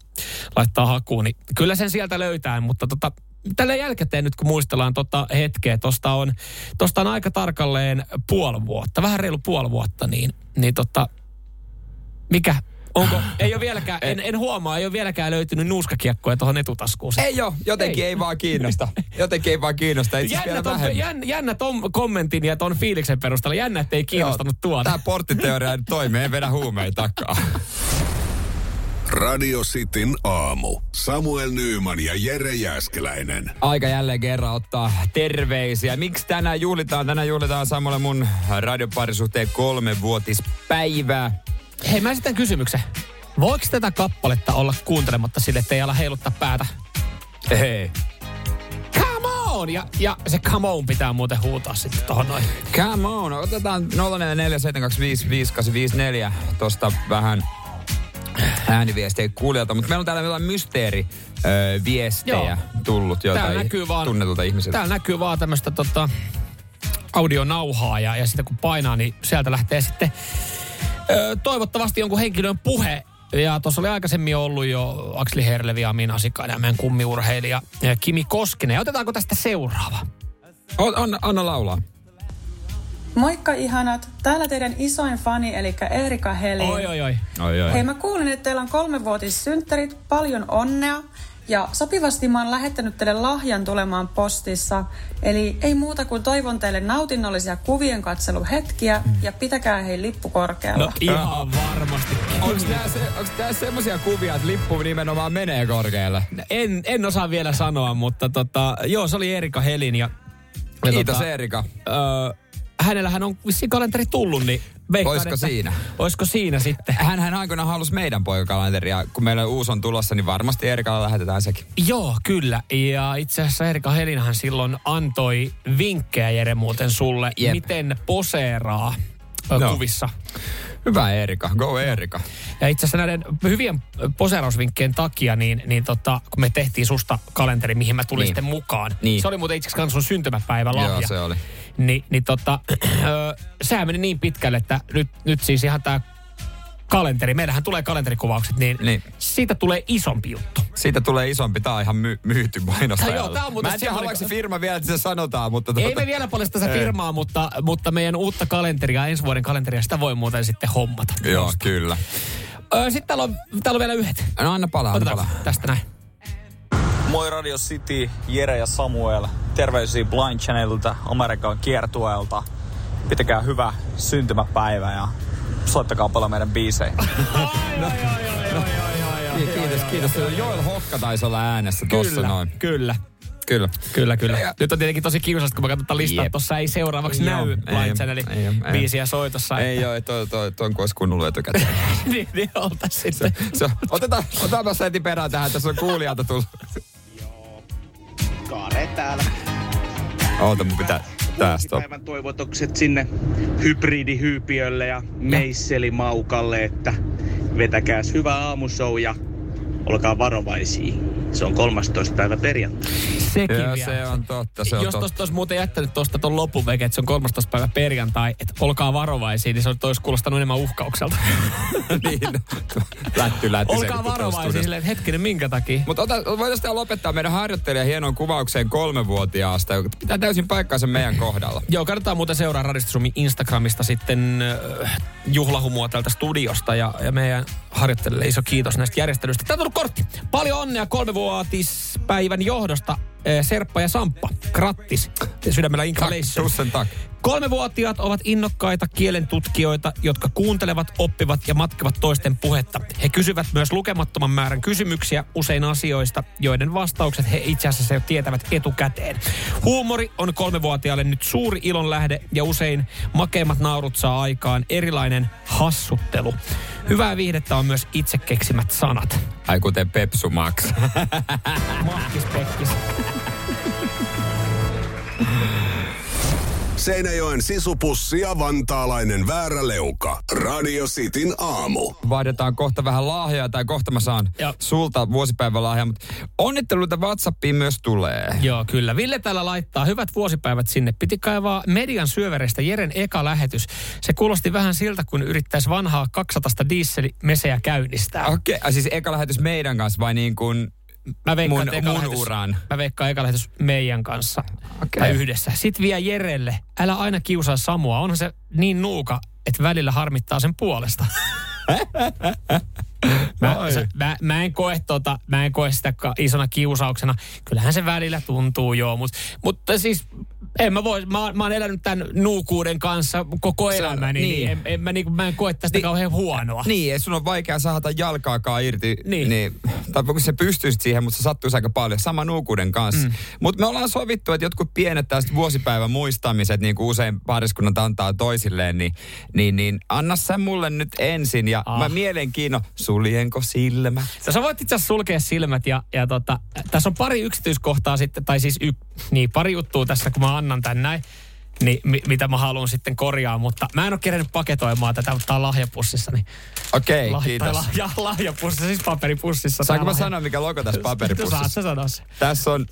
laittaa hakuun. Niin kyllä sen sieltä löytää, mutta tota, tällä jälkikäteen nyt kun muistellaan tota hetkeä, tosta on, tosta on aika tarkalleen puoli vuotta, vähän reilu puoli vuotta, niin, niin tota, mikä, onko, ei ole vieläkään, en, en huomaa, ei ole vieläkään löytynyt nuuskakiekkoja tuohon etutaskuun. Ei ole, jotenkin ei. ei vaan kiinnosta. Jotenkin ei vaan kiinnosta, itse asiassa Jännä, vielä ton, jännä, jännä ton kommentin ja ton fiiliksen perusteella. Jännä, ettei kiinnostanut tuoda. Tämä porttiteoria ei toimi, en vedä huumeita takaa. Radio Cityn aamu. Samuel Nyyman ja Jere Jäskeläinen. Aika jälleen kerran ottaa terveisiä. Miksi tänään juhlitaan? Tänään juhlitaan Samuelle mun radioparisuhteen kolmevuotispäivää. Hei, mä esitän kysymyksen. Voiko tätä kappaletta olla kuuntelematta sille, että ei ala heiluttaa päätä? Hei. Come on! Ja, ja se come on pitää muuten huutaa sitten tohon noin. Come on, otetaan 0447255854 tosta vähän ääniviestejä kuulijalta, mutta meillä on täällä jotain mysteeriviestejä Joo. tullut Täällä jotain näkyy vaan- tunnetulta ihmisiltä. Täällä näkyy vaan tämmöistä tota, audionauhaa ja, ja sitten kun painaa, niin sieltä lähtee sitten toivottavasti jonkun henkilön puhe. Ja tuossa oli aikaisemmin ollut jo Akseli Herlevi, Amin Asikainen ja meidän kummiurheilija ja Kimi Koskinen. Ja otetaanko tästä seuraava? On, anna, anna laulaa. Moikka ihanat, täällä teidän isoin fani eli Erika Helin. Oi, oi, oi. Oi, oi. Hei mä kuulin, että teillä on kolmevuotissynttärit, paljon onnea. Ja sopivasti mä oon lähettänyt teille lahjan tulemaan postissa. Eli ei muuta kuin toivon teille nautinnollisia kuvien katseluhetkiä ja pitäkää hei lippu korkealla. No ihan varmasti. Onko tää, se, onks tää semmosia kuvia, että lippu nimenomaan menee korkealle? En, en osaa vielä sanoa, mutta tota, joo, se oli Erika Helin ja... ja Kiitos tota, Erika. Öö, hänellähän on vissiin kalenteri tullut, niin veikkaan, Oisko että, siinä? Oisko siinä sitten? Hänhän aikoinaan halusi meidän poikakalenteria. Kun meillä uusi on tulossa, niin varmasti Erikalle lähetetään sekin. Joo, kyllä. Ja itse asiassa Erika Helinhan silloin antoi vinkkejä Jere muuten sulle, Jep. miten poseeraa no. Kuvissa. Hyvä Erika. Go Erika. Ja itse asiassa näiden hyvien poseerausvinkkien takia, niin, niin tota, kun me tehtiin susta kalenteri, mihin mä tulin Niin. sitten mukaan. Niin. Se oli muuten itse asiassa sun syntymäpäivä lahja. Joo, se oli. Ni, niin tota, ö, sehän meni niin pitkälle, että nyt, nyt siis ihan tää kalenteri, meillähän tulee kalenterikuvaukset, niin, Niin. siitä tulee isompi juttu. Siitä tulee isompi. Tää on ihan my- myyty mainostajalle. Joo, tää on Mä en tiedä, haluaako se firma vielä, että se sanotaan, mutta... Ei tuota- me vielä paljasta sitä Ei. firmaa, mutta, mutta meidän uutta kalenteria, ensi vuoden kalenteria, sitä voi muuten sitten hommata. Joo, kyllä. Ö, Sitten täällä on, täällä on vielä yhdet. No anna palaa, anna palaa. tästä näin. Moi Radio City, Jere ja Samuel. Terveisiä Blind Channelilta, Amerikan kiertueelta. Pitäkää hyvä syntymäpäivä ja soittakaa paljon meidän biisejä. Kiitos, kiitos. Joel Hokka taisi olla äänessä Kyllä, noin. kyllä. Kyllä. Kyllä, kyllä. Nyt on tietenkin tosi kiusallista, kun mä katsotaan listaa, että tuossa ei seuraavaksi Joo, näy Blind Channelin biisiä soitossa. Ei joo, toi, toi, toi, toi olisi kuunnellut etukäteen. niin, niin oltais sitten. Se, otetaan, otetaanpa se heti perään tähän, tässä on kuulijalta tullut. Kaare täällä. Oota, mun pitää tästä. Päivän toivotukset sinne hybridihyypiölle ja meisselimaukalle, että vetäkääs hyvä aamushow ja olkaa varovaisia. Se on 13. päivä perjantai. Sekin Joo, vielä. se on totta, se on Jos totta. tosta olisi muuten jättänyt tuosta ton lopun veke, että se on 13. päivä perjantai, että olkaa varovaisia, niin se olisi kuulostanut enemmän uhkaukselta. niin, lätty, lätty. olkaa varovaisia silleen, että hetkinen, minkä takia? Mutta voitaisiin lopettaa meidän harjoittelija hienoon kuvaukseen kolmevuotiaasta, joka pitää täysin paikkaansa meidän kohdalla. Joo, kannattaa muuten seuraa Radista Suomi Instagramista sitten äh, juhlahumua täältä studiosta ja, ja meidän harjoittelijalle iso kiitos näistä järjestelyistä. Tämä on tullut kortti. Paljon onnea kolmevuotispäivän johdosta äh, Serppa ja Samppa. Grattis. Sydämellä tak. Kolmevuotiaat ovat innokkaita kielentutkijoita, jotka kuuntelevat, oppivat ja matkevat toisten puhetta. He kysyvät myös lukemattoman määrän kysymyksiä usein asioista, joiden vastaukset he itse asiassa jo tietävät etukäteen. Huumori on kolmevuotiaalle nyt suuri ilonlähde ja usein makeimmat naurut saa aikaan erilainen hassuttelu. Hyvää viihdettä on myös itse keksimät sanat. Ai kuten Pepsu Max. Mahkis pekkis. Seinäjoen sisupussi ja vantaalainen vääräleuka. Radio Cityn aamu. Vaihdetaan kohta vähän lahjaa, tai kohta mä saan Joo. sulta vuosipäivälahjaa, mutta onnitteluita WhatsAppiin myös tulee. Joo, kyllä. Ville täällä laittaa hyvät vuosipäivät sinne. Piti kaivaa median syövereistä Jeren eka lähetys. Se kuulosti vähän siltä, kun yrittäisi vanhaa 200 dieselimeseä käynnistää. Okei, okay. siis eka lähetys meidän kanssa vai niin kuin Mä veikkaan, mun, mun lähetys, uran? Mä veikkaan eka lähetys meidän kanssa. Okei. Tai yhdessä. Sitten vie Jerelle. Älä aina kiusaa Samua. Onhan se niin nuuka, että välillä harmittaa sen puolesta. Mä, se, mä, mä, en koe tota, mä en koe sitä isona kiusauksena. Kyllähän se välillä tuntuu joo, mut, mutta siis en mä voi, mä, mä oon elänyt tämän nuukuuden kanssa koko elämäni, niin, niin. niin en, en, mä, niin, mä en koe tästä niin, kauhean huonoa. Niin, ei sun on vaikea sahata jalkaakaan irti. Niin. niin tai kun se pystyisit siihen, mutta se sattuisi aika paljon. Sama nuukuuden kanssa. Mm. Mutta me ollaan sovittu, että jotkut pienet tästä vuosipäivän muistamiset, niin kuin usein pariskunnat antaa toisilleen, niin, niin, niin anna sä mulle nyt ensin. Ja ah. mä mielenkiinno, suljenko silmä? Sä voit itse asiassa sulkea silmät ja, ja tota, tässä on pari yksityiskohtaa sitten, tai siis y, niin, pari juttua tässä, kun mä annan tän näin, niin mi, mitä mä haluan sitten korjaa, mutta mä en ole kerennyt paketoimaan tätä, mutta tää on lahjapussissa. Niin Okei, Lah- kiitos. Lahja, lahjapussissa, siis paperipussissa. Saanko mä lahja- sanoa, mikä logo tässä Saat paperipussissa? sä sanoa se. Tässä on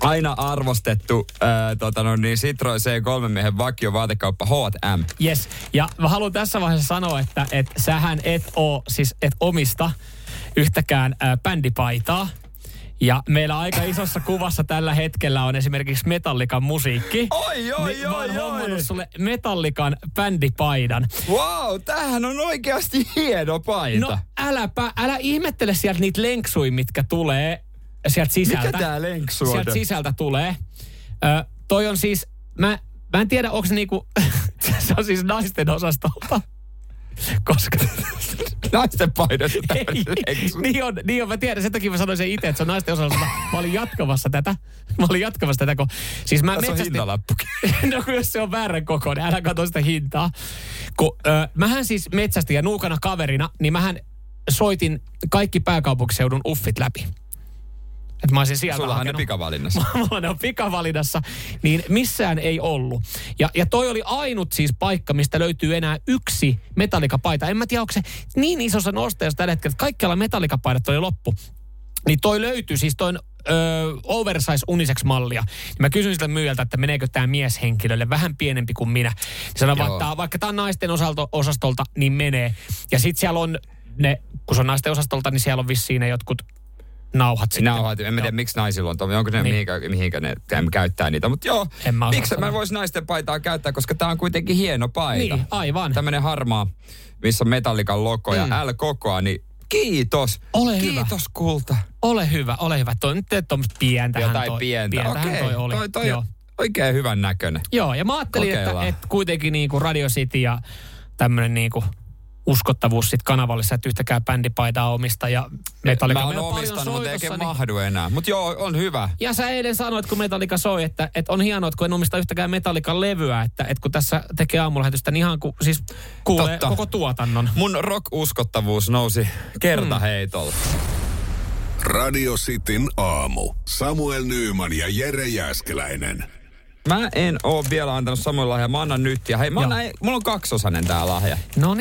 aina arvostettu äh, tota, no, niin Citroen C3 miehen vakio vaatekauppa H&M. Yes. Ja mä haluan tässä vaiheessa sanoa, että, että sähän et oo, siis et omista yhtäkään ää, bändipaitaa. Ja meillä aika isossa kuvassa tällä hetkellä on esimerkiksi Metallikan musiikki. Oi, oi, niin mä oon oi, oi. sulle Metallikan bändipaidan. Wow, tämähän on oikeasti hieno paita. No äläpä, älä ihmettele sieltä niitä lenksuja, mitkä tulee sieltä sisältä. Mikä tää lenksu on? Sieltä sisältä tulee. Ö, toi on siis, mä, mä en tiedä, onko se niinku, se on siis naisten osastolta. Koska... Naisten paidassa Ei, niin on, niin on, mä tiedän, sen takia mä sanoin sen itse, että se on naisten osalta. Mä olin jatkamassa tätä. Mä olin jatkamassa tätä, kun... Siis mä Tässä on hintalappukin. no kun jos se on väärän kokoinen, älä katso sitä hintaa. Kun, ö, mähän siis metsästin ja nuukana kaverina, niin mähän soitin kaikki pääkaupunkiseudun uffit läpi. Että mä olisin sieltä Sullahan ne hakenut- pikavalinnassa. Mulla ne on pikavalinnassa, niin missään ei ollut. Ja, ja toi oli ainut siis paikka, mistä löytyy enää yksi metallikapaita. En mä tiedä, onko se niin isossa nosteessa tällä hetkellä, että kaikkialla metallikapaidat oli loppu. Niin toi löytyy, siis toi on ö, oversize unisex mallia. Niin mä kysyin siltä myyjältä, että meneekö tämä mieshenkilölle vähän pienempi kuin minä. Niin Sanoin vaan, että vaikka tämä on naisten osalto, osastolta, niin menee. Ja sit siellä on ne, kun se on naisten osastolta, niin siellä on vissiin ne jotkut nauhat sitten. Nauhat, en mä tiedä miksi naisilla on tuommoinen, onko ne Niin. mihinkä, mihinkä ne em, käyttää niitä. Mutta joo, En mä miksi mä sanoa. vois naisten paitaa käyttää, koska tää on kuitenkin hieno paita. Niin, aivan. Tämmönen harmaa, missä on metallikan logo ja Mm. L-kokoa, niin kiitos. Ole hyvä. Kiitos kulta. Ole hyvä, ole hyvä. Toi nyt ei tuommoista pientähän Jotain toi, pientä. pientähän Okei, toi oli. toi, toi Joo. oikein hyvän näköinen. Joo, ja mä ajattelin, että, Kokeillaan. että kuitenkin niinku Radio City ja tämmöinen niinku uskottavuus sit kanavallissa, että yhtäkään bändipaitaa omista ja Metallica. Mä oon meillä on paljon omistanut, mutta eikä niin- mahdu enää. Mutta joo, on hyvä. Ja sä eilen sanoit, kun Metallica soi, että, että on hienoa, että kun en omista yhtäkään Metallican levyä, että, että kun tässä tekee aamulähetystä, niin ihan ku, siis kuulee Totta. koko tuotannon. Mun rock-uskottavuus nousi kertaheitolla. Radio Cityn aamu. Samuel Nyyman ja Jere Jäskeläinen. Mä en oo vielä antanut Samuel lahjaa, mä annan nyt. Ja hei, mä annan, mulla on kaksosainen tää lahja. No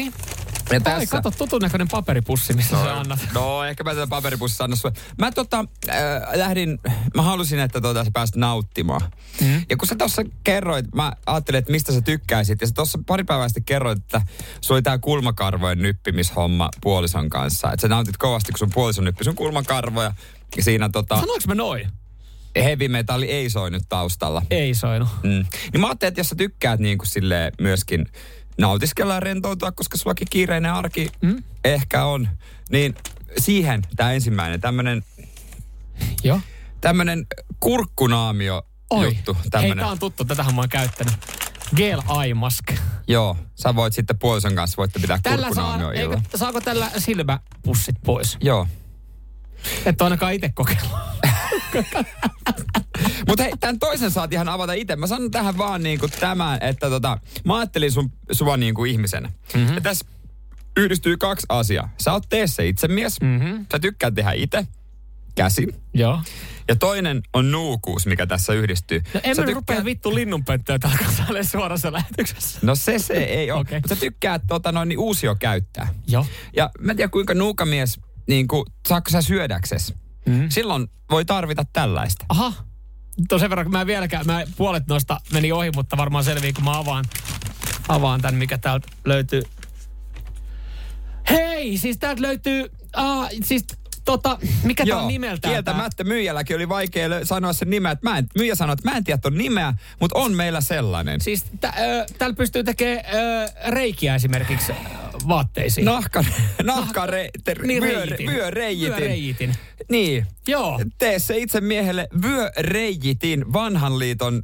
Ja Ai, kato, tutun näköinen paperipussi, missä no, sä annat. No, ehkä mä tätä paperipussissa annan sulle. Mä tota, äh, lähdin, mä halusin, että tota, sä pääsit nauttimaan. Mm. Ja kun sä tuossa kerroit, mä ajattelin, että mistä sä tykkäisit. Ja sä tuossa pari päivää sitten kerroit, että sulla oli tää kulmakarvojen nyppimishomma puolison kanssa. Että sä nautit kovasti, kun sun puolison nyppi sun kulmakarvoja. Ja siinä tota, Sanoinko mä noin? heavy metalli ei soinut taustalla. Ei soinut. Mm. Niin mä ajattelin, että jos sä tykkäät niin kuin silleen myöskin nautiskella ja rentoutua, koska sullakin kiireinen arki Mm. ehkä on, niin siihen tämä ensimmäinen tämmönen, Joo. tämmönen kurkkunaamio Oi. juttu. Hei, Tämmönen. tää on tuttu. Tätähän mä oon käyttänyt. Gel Eye Mask. Joo, sä voit sitten puolison kanssa voitte pitää Tällä saa, eikö, saako tällä silmäpussit pois? Joo. Et ole ainakaan itse kokeillut. Mutta hei, tämän toisen saat ihan avata itse. Mä sanon tähän vaan niinku tämän, että tota, mä ajattelin sun, sua niinku ihmisenä. Mm-hmm. Ja tässä yhdistyy kaksi asiaa. Sä oot tee se itsemies. Mm-hmm. Sä tykkää tehdä itse käsin. Joo. Ja toinen on nuukuus, mikä tässä yhdistyy. No en mä tykkää- rupea vittu linnunpönttöä kanssa suorassa lähetyksessä. No se se ei ole. Okei. Mutta sä tykkäät tota, noin, niin uusio käyttää. Joo. Ja mä en tiedä kuinka nuukamies, niin kuin, saako sä syödäkses? Mm. Silloin voi tarvita tällaista. Aha. To sen verran, mä en vieläkään, mä puolet noista meni ohi, mutta varmaan selvii, kun mä avaan, avaan tämän, mikä täältä löytyy. Hei, siis täältä löytyy, uh, siis tota, mikä tää on nimeltään? kieltämättä myyjälläkin oli vaikea sanoa sen nimeä. Että mä en, myyjä sanoi, että mä en tiedä ton nimeä, mutta on meillä sellainen. Siis tä, ö, täällä pystyy tekemään ö, reikiä esimerkiksi vaatteisiin. Nahka, nahka re, ter, Niin, vyö, reijitin. vyöreijitin. Vyöreijitin. Niin. Joo. Tee se itse miehelle vyöreijitin vanhan liiton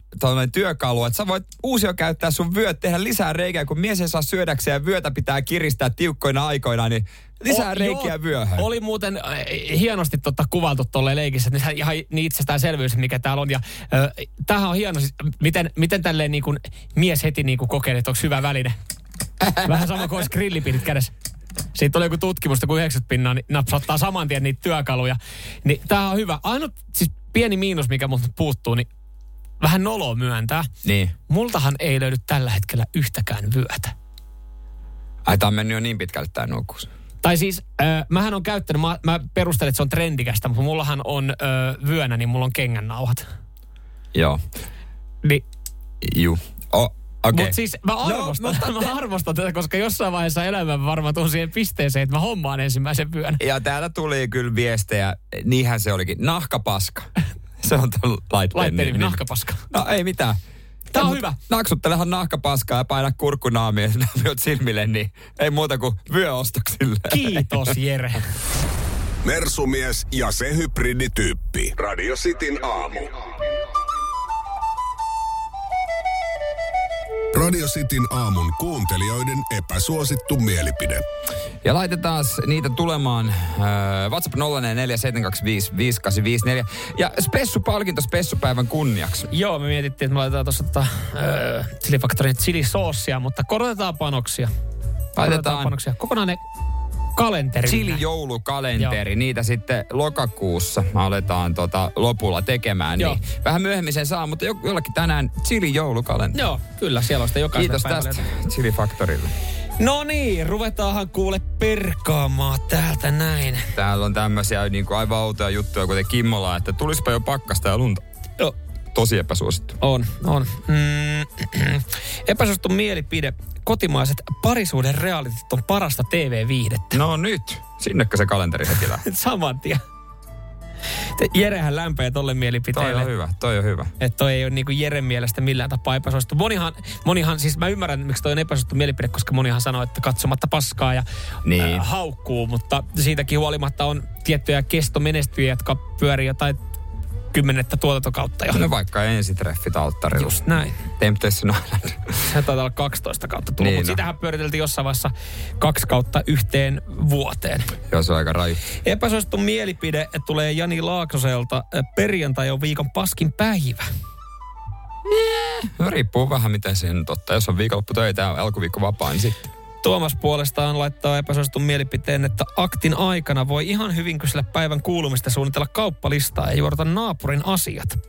työkalu, että sä voit uusio käyttää sun vyöt, tehdä lisää reikää, kun mies ei saa syödäkseen ja vyötä pitää kiristää tiukkoina aikoina, niin lisää O- reikiä joo, vyöhön. Oli muuten äh, hienosti totta kuvailtu tuolle leikissä, että ihan niin itsestäänselvyys, mikä täällä on. Ja äh, tämähän on hieno, siis, miten, miten tälleen niin kuin mies heti niin kuin kokee, että onko hyvä väline. Vähän sama kuin olisi grillipinit kädessä. Siitä oli joku tutkimus, että kun 90 pinnaa niin napsauttaa saman tien niitä työkaluja. Niin tämä on hyvä. Ainut siis pieni miinus, mikä multa puuttuu, niin vähän noloa myöntää. Niin. Multahan ei löydy tällä hetkellä yhtäkään vyötä. Ai tää on mennyt jo niin pitkälle tää nukkuus. Tai siis, äh, mähän on käyttänyt, mä, mä perustelen, että se on trendikästä, mutta mullahan on äh, vyönä, niin mulla on kengännauhat. Joo. Niin, Juu. Oh, okei. Mutta siis mä arvostan, no, mutta mä arvostan tätä, koska jossain vaiheessa elämä varmaan tuun siihen pisteeseen, että mä hommaan ensimmäisen vyön. Ja täällä tuli kyllä viestejä, niinhän se olikin. Nahkapaska. Se on tuon laitteen Laitteen nimi, nahkapaska. No ei mitään. Tää on Mut hyvä. Naksuttelehan nahkapaskaa ja paina kurkkunaamia naamiot silmille, niin ei muuta kuin vyöostoksille. Kiitos Jere. Mersumies ja se hybridityyppi. Radio Cityn aamu. Radio Cityn aamun kuuntelijoiden epäsuosittu mielipide. Ja laitetaan niitä tulemaan. Äh, WhatsApp 0447255854. Ja spessupalkinto spessupäivän kunniaksi. Joo, me mietittiin, että me laitetaan tuossa tota, äh, Chili Factorin chilisoosia, mutta korotetaan panoksia. Korotetaan panoksia. Kokonainen kalenteri. Chili joulukalenteri, niitä sitten lokakuussa aletaan tota lopulla tekemään. Joo. Niin vähän myöhemmin sen saa, mutta jo- jollakin tänään chili joulukalenteri. Joo, kyllä, siellä on sitä jokaiselle Kiitos päivälle tästä Chili Factorille. No niin, ruvetaanhan kuule perkaamaan täältä näin. Täällä on tämmöisiä niin kuin aivan outoja juttuja, kuten Kimmola, että tulispa jo pakkasta ja lunta. Tosi epäsuosittu. On, on. Mm, epäsuosittu mielipide. Kotimaiset parisuuden realitit on parasta TV-viihdettä. No nyt. Sinnekö se kalenteri heti lähtee? Saman tien. Jerehän lämpeä tolle Toi mielipiteelle. on hyvä, toi on hyvä. Että toi ei ole niinku Jeren mielestä millään tapaa epäsuosittu. Monihan, monihan, siis mä ymmärrän, miksi toi on epäsuosittu mielipide, koska monihan sanoo, että katsomatta paskaa ja Niin. äh, haukkuu, mutta siitäkin huolimatta on tiettyjä kestomenestyjiä, jotka pyörii jotain kymmenettä tuotantokautta jo. No vaikka ensitreffit alttarilla. Just näin. Temptation Island. Se taitaa olla 12 kautta tullut, Niin niin no. mutta sitähän pyöriteltiin jossain vaiheessa kaksi kautta yhteen vuoteen. Joo, se on aika raju. Epäsuosittu mielipide tulee Jani Laaksoselta. Perjantai on viikon paskin päivä. No, riippuu vähän miten se nyt ottaa. Jos on viikonloppu töitä ja alkuviikko vapaa, niin sitten. Tuomas puolestaan laittaa epäsuositun mielipiteen, että aktin aikana voi ihan hyvin kysellä päivän kuulumista suunnitella kauppalistaa ja juorata naapurin asiat.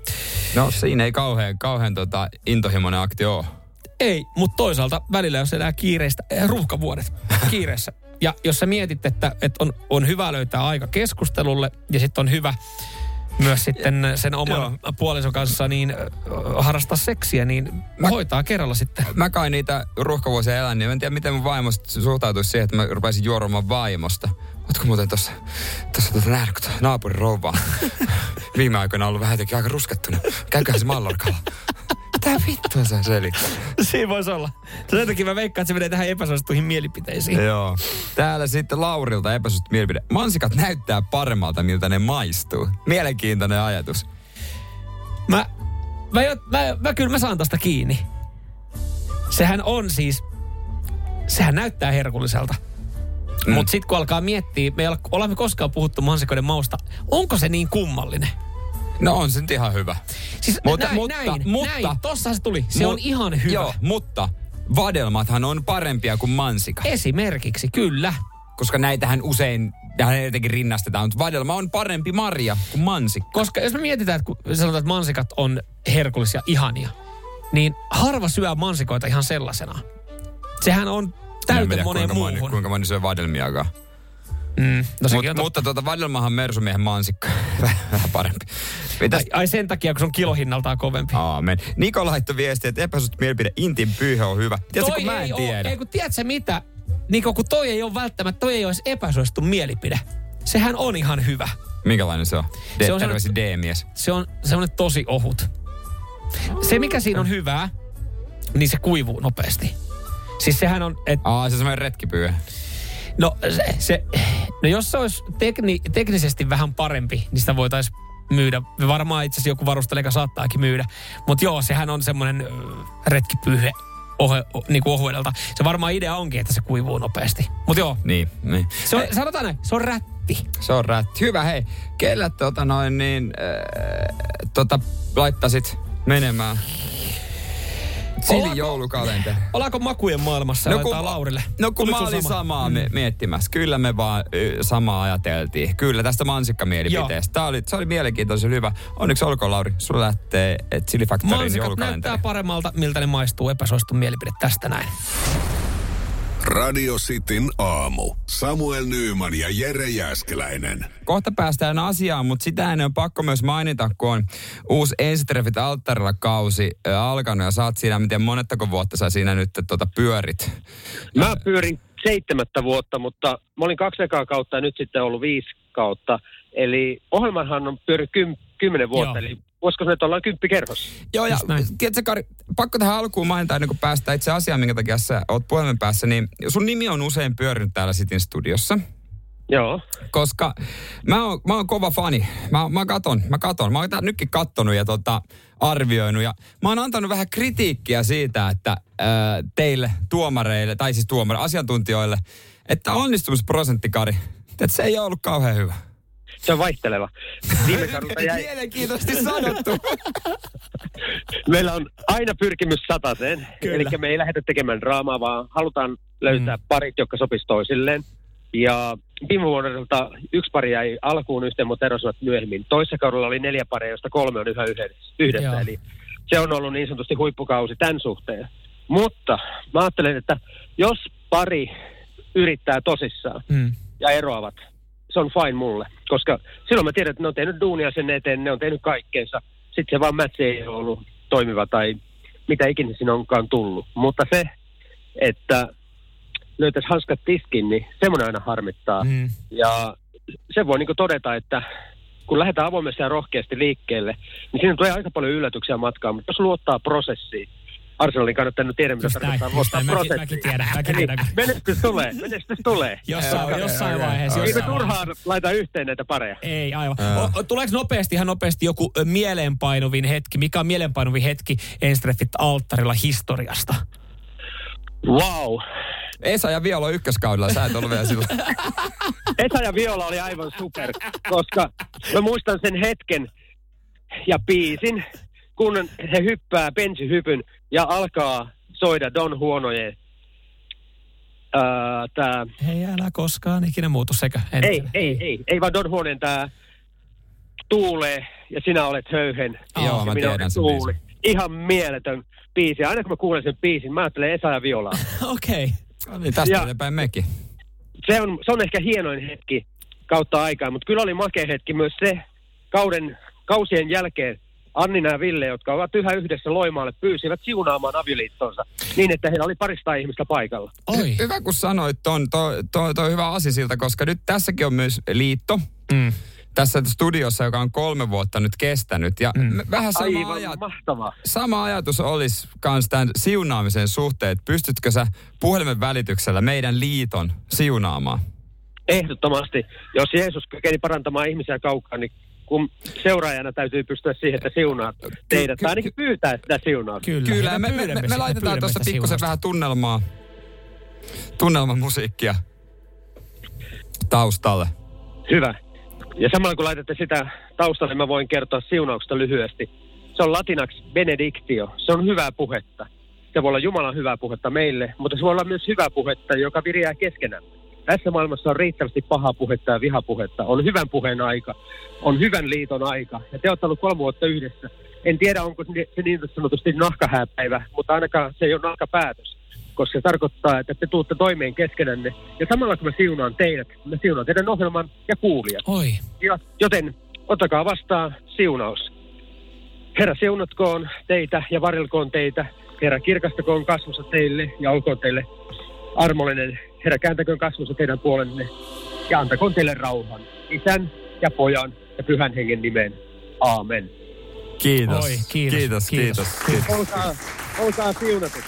No siinä ei kauhean, kauhean tota, intohimoinen akti ole. Ei, mutta toisaalta välillä jos elää kiireistä, eh, ruuhkavuodet kiireessä. Ja jos sä mietit, että, että on, on hyvä löytää aika keskustelulle ja sitten on hyvä myös sitten sen oman puolison kanssa niin harrastaa seksiä, niin mä, hoitaa kerralla sitten. Mä kai niitä ruuhkavuosia elän, niin en tiedä miten mun vaimo sit suhtautuisi siihen, että mä rupaisin juoromaan vaimosta. Ootko muuten tossa, tossa tota nähnyt, kun naapurin rouva on viime aikoina ollut vähän jotenkin aika ruskettuna. Käyköhän se mallorkalla. Mitä vittua sä selittää? Siinä voisi olla. Sen takia mä veikkaan, että se menee tähän epäsuosittuihin mielipiteisiin. Joo. Täällä sitten Laurilta epäsuosittu mielipide. Mansikat näyttää paremmalta, miltä ne maistuu. Mielenkiintoinen ajatus. Mä, mä, jo, mä, mä kyllä mä saan tosta kiinni. Sehän on siis, sehän näyttää herkulliselta. Mm. Mutta sitten kun alkaa miettiä, me ei ole, olemme koskaan puhuttu mansikoiden mausta, onko se niin kummallinen? No on se nyt ihan hyvä. Siis Mutta- näin, mutta- näin, mutta- näin, tossahan se tuli. Se Mut- on ihan hyvä. Joo, mutta vadelmathan on parempia kuin mansikat. Esimerkiksi, kyllä. Koska näitähän usein, tähän jotenkin rinnastetaan, mutta vadelma on parempi marja kuin mansikka. Koska jos me mietitään, että kun sanotaan, että mansikat on herkullisia, ihania, niin harva syö mansikoita ihan sellaisena. Sehän on täytä moneen kuinka moni, muuhun. kuinka moni syö vadelmiakaan. Mm, no Mut, totta. mutta tuota vadelmahan mersumiehen mansikka. Vähän parempi. Mitäs? Ai, ai sen takia, kun se on kilohinnaltaan kovempi. Aamen. Niko laittoi viestiä, että epäsuosittu mielipide Intin pyyhö on hyvä. Tiedätkö, kun mä en ei tiedä. Ei kun tiedätkö mitä? Niko, kun toi ei ole välttämättä, toi ei olisi epäsuosittu mielipide. Sehän on ihan hyvä. Minkälainen se on? D- Se on terveisiä D-mies. Se on semmoinen tosi ohut. Se, mikä siinä on hyvää, niin se kuivuu nopeasti. Siis sehän on, että Aa, se on semmoinen retkipyy. No, se, se, no jos se olisi tekni, teknisesti vähän parempi, niin sitä voitaisiin myydä. Varmaan itse asiassa joku varusteleka saattaakin myydä. Mutta joo, sehän on semmoinen ö, retkipyyhe ohe, o, niin kuin ohuedelta. Se varmaan idea onkin, että se kuivuu nopeasti. Mutta joo, Niin, niin. se on, sanotaan näin, se on rätti. Se on rätti. Hyvä, hei. Kellä tota noin niin, äh, tota laittasit menemään? Ollaanko- joulukalenteri. Ollaanko makujen maailmassa no, kun, Laurille? No kun Tuliko mä olin sama? samaa Mm. miettimässä. Kyllä me vaan y, samaa ajateltiin. Kyllä tästä mansikkamielipiteestä. Tämä oli, se oli mielenkiintoisen hyvä. Onneksi olkoon Lauri. Sulla lähtee Chili Mansikat joulukalenteri. näyttää paremmalta, miltä ne maistuu. Epäsuosittu mielipide tästä näin. Radio Cityn aamu. Samuel Nyyman ja Jere Jäskeläinen. Kohta päästään asiaan, mutta sitä ennen on pakko myös mainita, kun on uusi Ensitreffit alttarilla kausi alkanut ja oot siinä, miten monettako vuotta sä siinä nyt tota, pyörit. Mä pyörin seitsemättä vuotta, mutta mä olin kaksi ekaa kautta ja nyt sitten ollut viisi kautta. Eli ohjelmanhan on pyörinyt kym, kymmenen vuotta, Joo. eli voisiko se, että ollaan kymppi kerros? Joo, ja tiedätkö Kari, pakko tähän alkuun mainita ennen kuin päästään itse asiaan, minkä takia sä oot puhelimen päässä, niin sun nimi on usein pyörinyt täällä Sitin studiossa. Joo. Koska mä oon, mä oon kova fani. Mä, mä katon, mä katon. Mä oon tää nytkin kattonut ja tota, arvioinut. Ja mä oon antanut vähän kritiikkiä siitä, että ää, teille tuomareille, tai siis tuomareille, asiantuntijoille, että onnistumisprosentti, Kari, että se ei ole ollut kauhean hyvä. Se on vaihteleva. Viime kaudelta jäi... Mielenkiintoisesti sanottu. Meillä on aina pyrkimys sataseen. Eli me ei lähdetä tekemään draamaa, vaan halutaan löytää mm. parit, jotka sopis toisilleen. Ja viime vuodelta yksi pari jäi alkuun yhteen, mutta erosivat myöhemmin. Toissa kaudella oli neljä paria, joista kolme on yhä yhdessä. yhdessä. Joo. Eli se on ollut niin sanotusti huippukausi tämän suhteen. Mutta mä ajattelen, että jos pari yrittää tosissaan Mm. ja eroavat, se on fine mulle. Koska silloin mä tiedän, että ne on tehnyt duunia sen eteen, ne on tehnyt kaikkeensa. Sitten se vaan match ei ole ollut toimiva tai mitä ikinä siinä onkaan tullut. Mutta se, että löytäisi hanskat tiskin, niin semmoinen aina harmittaa. Mm. Ja se voi niin todeta, että kun lähdetään avoimesti ja rohkeasti liikkeelle, niin siinä tulee aika paljon yllätyksiä matkaan. Mutta jos luottaa prosessiin, Arsenalin kannattaa nyt tiedä, mitä tarkoittaa luottaa näin. Mäkin- tiedän, mäkin tiedän. Menestys tulee, menestys tulee. Jossain- jossain vaiheessa, Ei me turhaan laita yhteen näitä pareja. Ei, aivan. O, tuleeko nopeasti, ihan nopeasti joku mieleenpainuvin hetki? Mikä on mieleenpainuvin hetki Enstreffit alttarilla historiasta? Wow. Esa ja Viola ykköskaudella, sä et ollut vielä silloin. Esa ja Viola oli aivan super, koska mä muistan sen hetken ja biisin, kun he hyppää bensihypyn ja alkaa soida Don Huonojen ää, tää, Ei älä koskaan ikinä muutu sekä. En ei, ei, ei, ei vaan Don Huonen tää tuulee ja sinä olet höyhen. Joo, ja mä minä tiedän sen tuuli. Ihan mieletön biisi. Aina kun mä kuulen sen biisin, mä ajattelen Esa ja Violaa. Okei. No niin, tästä eteenpäin mekin. se on, se on ehkä hienoin hetki kautta aikaa, mutta kyllä oli makea hetki myös se kauden, kausien jälkeen Annina ja Ville, jotka ovat yhä yhdessä Loimaalle, pyysivät siunaamaan avioliittonsa niin, että heillä oli parista ihmistä paikalla. Oi. Hyvä, kun sanoit ton, toi, toi, toi hyvä asisilta, koska nyt tässäkin on myös liitto. Mm. Tässä studiossa, joka on kolme vuotta nyt kestänyt. Ja mm. vähän sama, Aivan ajat, mahtavaa. sama ajatus olisi myös tämän siunaamisen suhteen. että Pystytkö sä puhelimen välityksellä meidän liiton siunaamaan? Ehdottomasti. Jos Jeesus kykeni parantamaan ihmisiä kaukaa, niin kun seuraajana täytyy pystyä siihen, että siunaat teidät, tai ainakin pyytää sitä siunaa. Kyllä, Kyllä, me, me, me, me laitetaan tuossa pikkusen siunausta. vähän tunnelmaa, tunnelmamusiikkia taustalle. Hyvä. Ja samalla kun laitatte sitä taustalle, mä voin kertoa siunauksesta lyhyesti. Se on latinaksi benedictio. Se on hyvää puhetta. Se voi olla Jumalan hyvää puhetta meille, mutta se voi olla myös hyvää puhetta, joka viriää keskenään. Tässä maailmassa on riittävästi pahaa puhetta ja vihapuhetta. On hyvän puheen aika, on hyvän liiton aika. Ja te olette olleet kolme vuotta yhdessä. En tiedä, onko se niin sanotusti nahkahääpäivä, mutta ainakaan se ei ole nahkapäätös. Koska se tarkoittaa, että te tuutte toimeen keskenänne. Ja samalla kun mä siunaan teidät, mä siunaan teidän ohjelman ja kuulijat. Oi. Ja, joten ottakaa vastaan siunaus. Herra siunatkoon teitä ja varilkoon teitä. Herra kirkastakoon kasvussa teille ja olkoon teille armollinen. Herra kääntäköön kasvussa teidän puolenne ja antakoon teille rauhan. Isän ja pojan ja pyhän hengen nimeen. Aamen. Kiitos. Oi, kiitos, kiitos, kiitos, kiitos. kiitos. Olkaa, olkaa siunatut.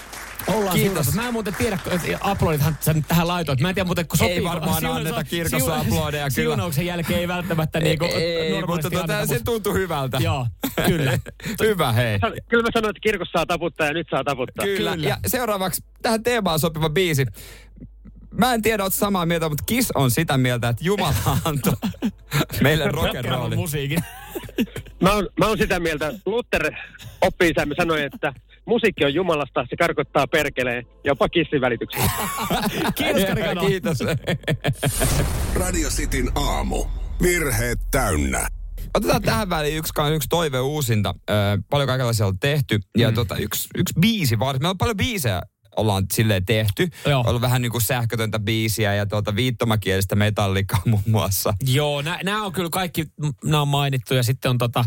Ollaan Kiitos. seurassa. Mä en muuten tiedä, että aplodithan sä nyt tähän laitoit. Mä en tiedä muuten, kun Ei sopii. varmaan anneta kirkossa aplodeja, kyllä. Siunauksen jälkeen ei välttämättä niinku Ei, normaalisti mutta tota, anneta, se tuntui hyvältä. Joo, kyllä. Hyvä, hei. Kyllä mä sanoin, että kirkossa saa taputtaa ja nyt saa taputtaa. Kyllä. Ja seuraavaksi tähän teemaan sopiva biisi. Mä en tiedä, oot samaa mieltä, mutta Kiss on sitä mieltä, että Jumala antoi meille rock'n'rolli. musiikin. Mä oon, mä oon sitä mieltä. Luther oppi sanoi, että musiikki on Jumalasta, se karkottaa perkeleen, jopa kissin välityksellä. Kiitos, Karikano. Kiitos. Radio Cityn aamu. Virheet täynnä. Otetaan tähän väliin yksi, yksi toive uusinta. Ö, paljon kaikenlaisia on tehty. Ja Mm. tota, yksi, yksi biisi varsin. Meillä on paljon biisejä ollaan silleen tehty. Joo. On vähän niin kuin sähkötöntä biisiä ja tuota viittomakielistä metallikaa muun muassa. Joo, nämä on kyllä kaikki, nämä on mainittu ja sitten on tota,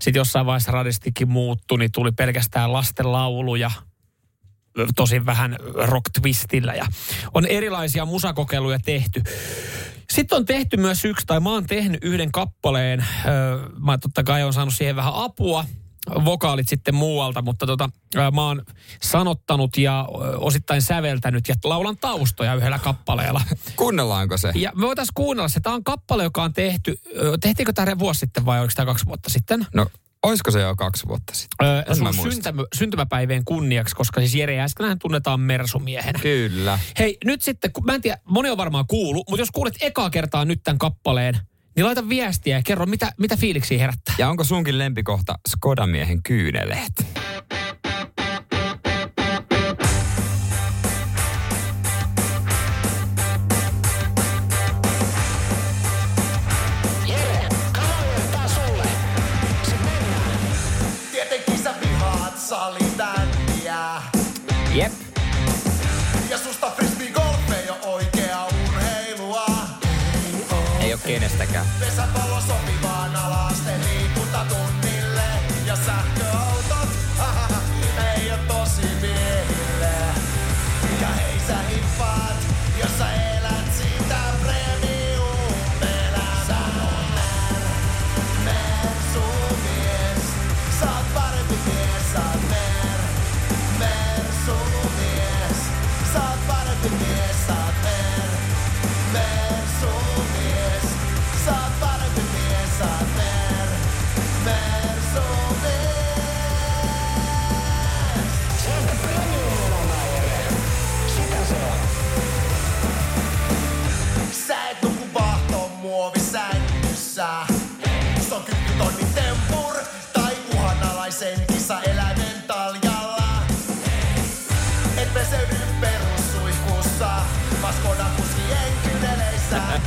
sit jossain vaiheessa radistikin muuttu, niin tuli pelkästään lasten lauluja tosin vähän rock twistillä ja on erilaisia musakokeiluja tehty. Sitten on tehty myös yksi, tai mä oon tehnyt yhden kappaleen. Mä totta kai on saanut siihen vähän apua, vokaalit sitten muualta, mutta tota, mä oon sanottanut ja osittain säveltänyt ja laulan taustoja yhdellä kappaleella. Kuunnellaanko se? Ja me voitaisiin kuunnella se. Tämä on kappale, joka on tehty, tehtiinkö tämä vuosi sitten vai oliko tämä kaksi vuotta sitten? No, olisiko se jo kaksi vuotta sitten? Öö, sun syntymä, syntymäpäivien kunniaksi, koska siis Jere Jääskeläinen tunnetaan mersumiehenä. Kyllä. Hei, nyt sitten, kun- mä en tiedä, moni on varmaan kuullut, mutta jos kuulet ekaa kertaa nyt tämän kappaleen, niin laita viestiä ja kerro, mitä, mitä fiiliksiä herättää. Ja onko sunkin lempikohta Skodamiehen kyyneleet? Metallica.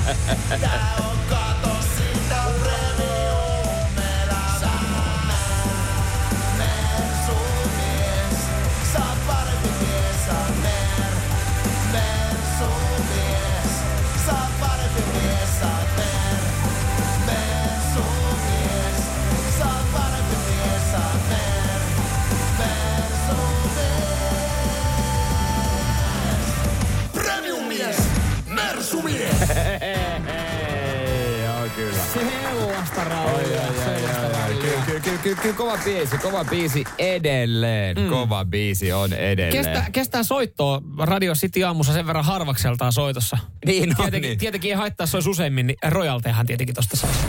Now. kyllä, kova biisi, kova biisi edelleen. Mm. Kova biisi on edelleen. Kestää, kestää soittoa Radio City aamussa sen verran harvakseltaan soitossa. Niin on, tietenkin, niin. tietenkin ei haittaa, se olisi useimmin, niin rojaltehan tietenkin tosta saisi.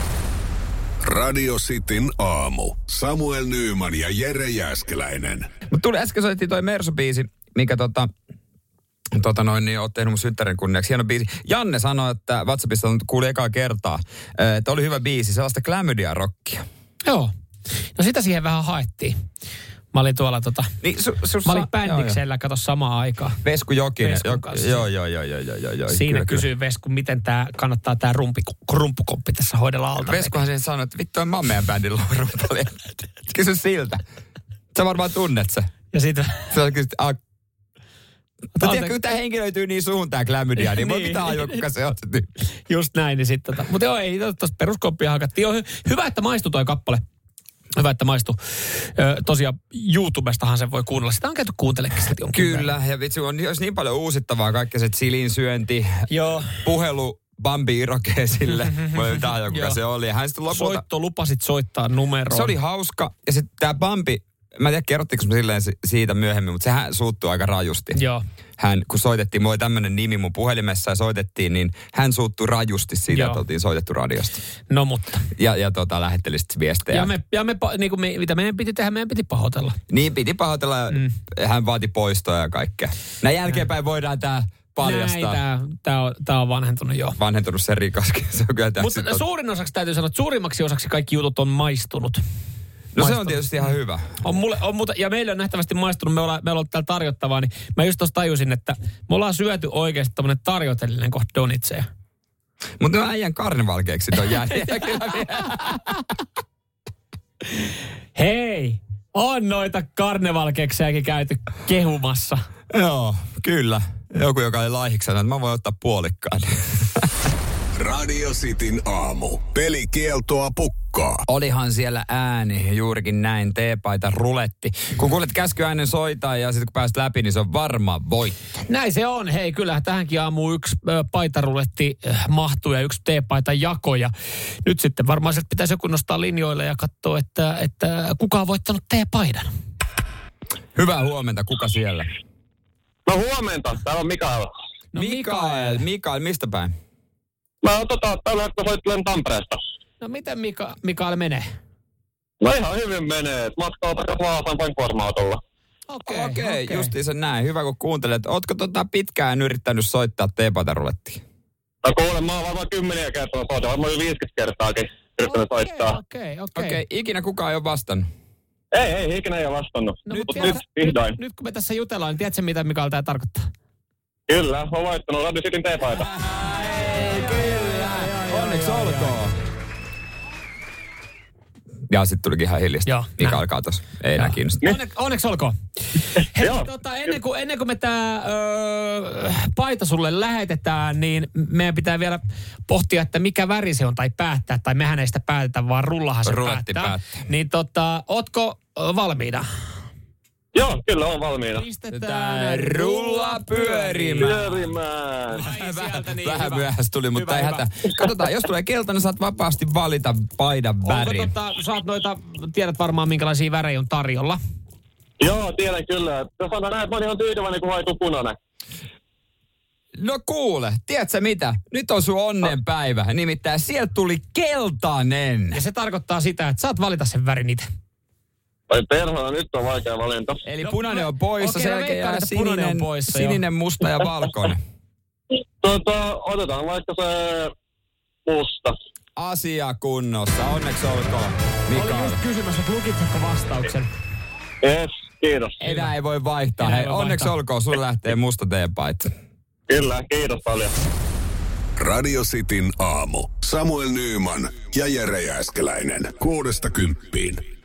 Radio Cityn aamu. Samuel Nyyman ja Jere Jäskeläinen. Mutta tuli äsken soitti toi Mersu-biisi, mikä tota, tota noin, niin oot tehnyt mun synttären kunniaksi. Hieno biisi. Janne sanoi, että WhatsAppissa on kuuli ekaa kertaa, että oli hyvä biisi, sellaista klamydia-rockia. Joo. No sitä siihen vähän haettiin. Mä olin tuolla tota... Niin, su, su, mä olin sa- bändiksellä, kato samaan aikaan. Vesku Jokinen. Jo, joo, joo, joo, joo, joo, joo, joo. Siinä kyllä, kysyy Vesku, miten tää kannattaa tää rumpi, rumpukoppi tässä hoidella alta. kyllä. Veskuhan siinä sanoi, että vittu on mä oon meidän bändin rumpali. Kysy siltä. Sä varmaan tunnet se. Ja sitten... Se on kysyt, ah, Mutta tiedätkö, kun tämä henki löytyy niin suun tää klamydia, niin voi Niin. pitää ajua, kuka se on se tyyppi. Just näin, niin sitten tota. Mutta joo, ei tuosta peruskoppia hakattiin. Joo, hy- hyvä, että maistui toi kappale. Hyvä, että maistui. Ö, tosiaan YouTubestahan sen voi kuunnella. Sitä on käyty kuuntelemaan sitä jonkin Kyllä, ja vitsi, on olisi niin paljon uusittavaa, kaikki se chilin syönti, Joo. puhelu Bambi Irokeesille, voi kuka Joo. se oli. Hän sitten lopulta, Soitto, lupasit soittaa numeroon. se oli hauska, ja sitten tämä Bambi mä en tiedä kerrottiko me silleen si- siitä myöhemmin, mutta sehän suuttuu aika rajusti. Joo. Hän, kun soitettiin, mulla oli tämmöinen nimi mun puhelimessa ja soitettiin, niin hän suuttui rajusti siitä, Joo. että oltiin soitettu radiosta. No mutta. Ja, ja tota, lähetteli sitten viestejä. Ja, me, ja me, niin kuin me, mitä meidän piti tehdä, meidän piti pahoitella. Niin piti pahoitella mm. hän vaati poistoa ja kaikkea. Näin jälkeenpäin voidaan tää paljastaa. Näin, tää, on, tää on vanhentunut jo. Vanhentunut se rikaskin. Se on kyllä täysin Mutta suurin osaksi täytyy sanoa, että suurimmaksi osaksi kaikki jutut on maistunut. No se on tietysti ihan hyvä. On mulle, on muuta, ja meillä on nähtävästi maistunut, me ollaan, meillä on täällä tarjottavaa, niin mä just tuossa tajusin, että me ollaan syöty oikeasti tämmönen tarjotellinen kohta donitseja. Mutta no äijän karnevalkeeksit on jäljellä kyllä vielä. Hei, on noita karnevalkeksiäkin käyty kehumassa. Joo, kyllä. Joku, joka ei laihiksena, että mä voin ottaa puolikkaan. Radio Cityn aamu. Pelikieltoa pukkaa. Olihan siellä ääni, juurikin näin, teepaita ruletti. Kun kuulet käskyäänen soitaa ja sitten kun pääst läpi, niin se on varma voitto. Näin se on. Hei, kyllä tähänkin aamuun yksi ö, paitaruletti ö, mahtuu ja yksi teepaita jako. Ja nyt sitten varmaan sieltä pitäisi joku nostaa linjoille ja katsoa, että, että kuka on voittanut teepaidan. Hyvää huomenta, kuka siellä? No huomenta, täällä on Mikael. No Mikael, Mikael, mistä päin? Mä oon tota, tällä hetkellä soittelen Tampereesta. No miten Mika, Mikael menee? No ihan hyvin menee, et matkaa takaisin Vaasaan vain kuorma-autolla. Okei, Okei, okay, okay. justiinsa näin. Hyvä kun kuuntelet. Ootko tota pitkään yrittänyt soittaa teepaita rulettiin? No kuule, mä oon varmaan kymmeniä kertaa soittanut, varmaan yli 50 kertaakin yrittänyt soittaa. Okei, okei. Okei, okay, ikinä kukaan ei ole vastannut. Ei, ei, ikinä ei ole vastannut. No, Mut mut nyt, vihdoin. Nyt, nyt kun me tässä jutellaan, niin tiedätkö mitä Mikael tämä tarkoittaa? Kyllä, oon voittanut Radio Cityn teepaita. Onneksi olkoon. Ja sitten tulikin ihan hiljasta. Joo, Mikael katos. Ei enää kiinnosta. Onne, onneksi olkoon. Hei, tota, ennen, kuin, ennen kuin me tämä paita sulle lähetetään, niin meidän pitää vielä pohtia, että mikä väri se on tai päättää. Tai mehän ei sitä päätetä, vaan rullahan se Ruletti päättää. päättää. Niin tota, ootko valmiina? Joo, kyllä on valmiina. Pistetään rulla pyörimään. Pyörimään. Vähän, niin, vähän hyvä. myöhässä tuli, mutta Hyvä, ei hyvä. hätä. Katsotaan, jos tulee keltainen, saat vapaasti valita paidan Onko värin. tota, saat noita, tiedät varmaan minkälaisia värejä on tarjolla. Joo, tiedän kyllä. Jos sanotaan näin, että mä oon ihan tyytyväinen, kun hoituu punainen. No kuule, tiedätkö mitä? Nyt on sun onnenpäivä. Nimittäin sieltä tuli keltainen. Ja se tarkoittaa sitä, että saat valita sen värin itse. Ai perhana, nyt on vaikea valinta. Eli punainen on poissa, jälkeen veikkaan, jää punainen on sininen, poissa, sininen, musta ja valkoinen. Tota, otetaan vaikka se musta. Asia kunnossa, onneksi olkoon. Olin Mikael. just kysymässä, että lukitsitko vastauksen? Yes, kiitos. Enää ei voi vaihtaa. Enää Hei, ei voi onneksi vaihtaa. olkoon, sun lähtee musta teepaita. Kyllä, kiitos paljon. Radio Cityn aamu. Samuel Nyyman ja Jere Jääskeläinen. Kuudesta kymppiin.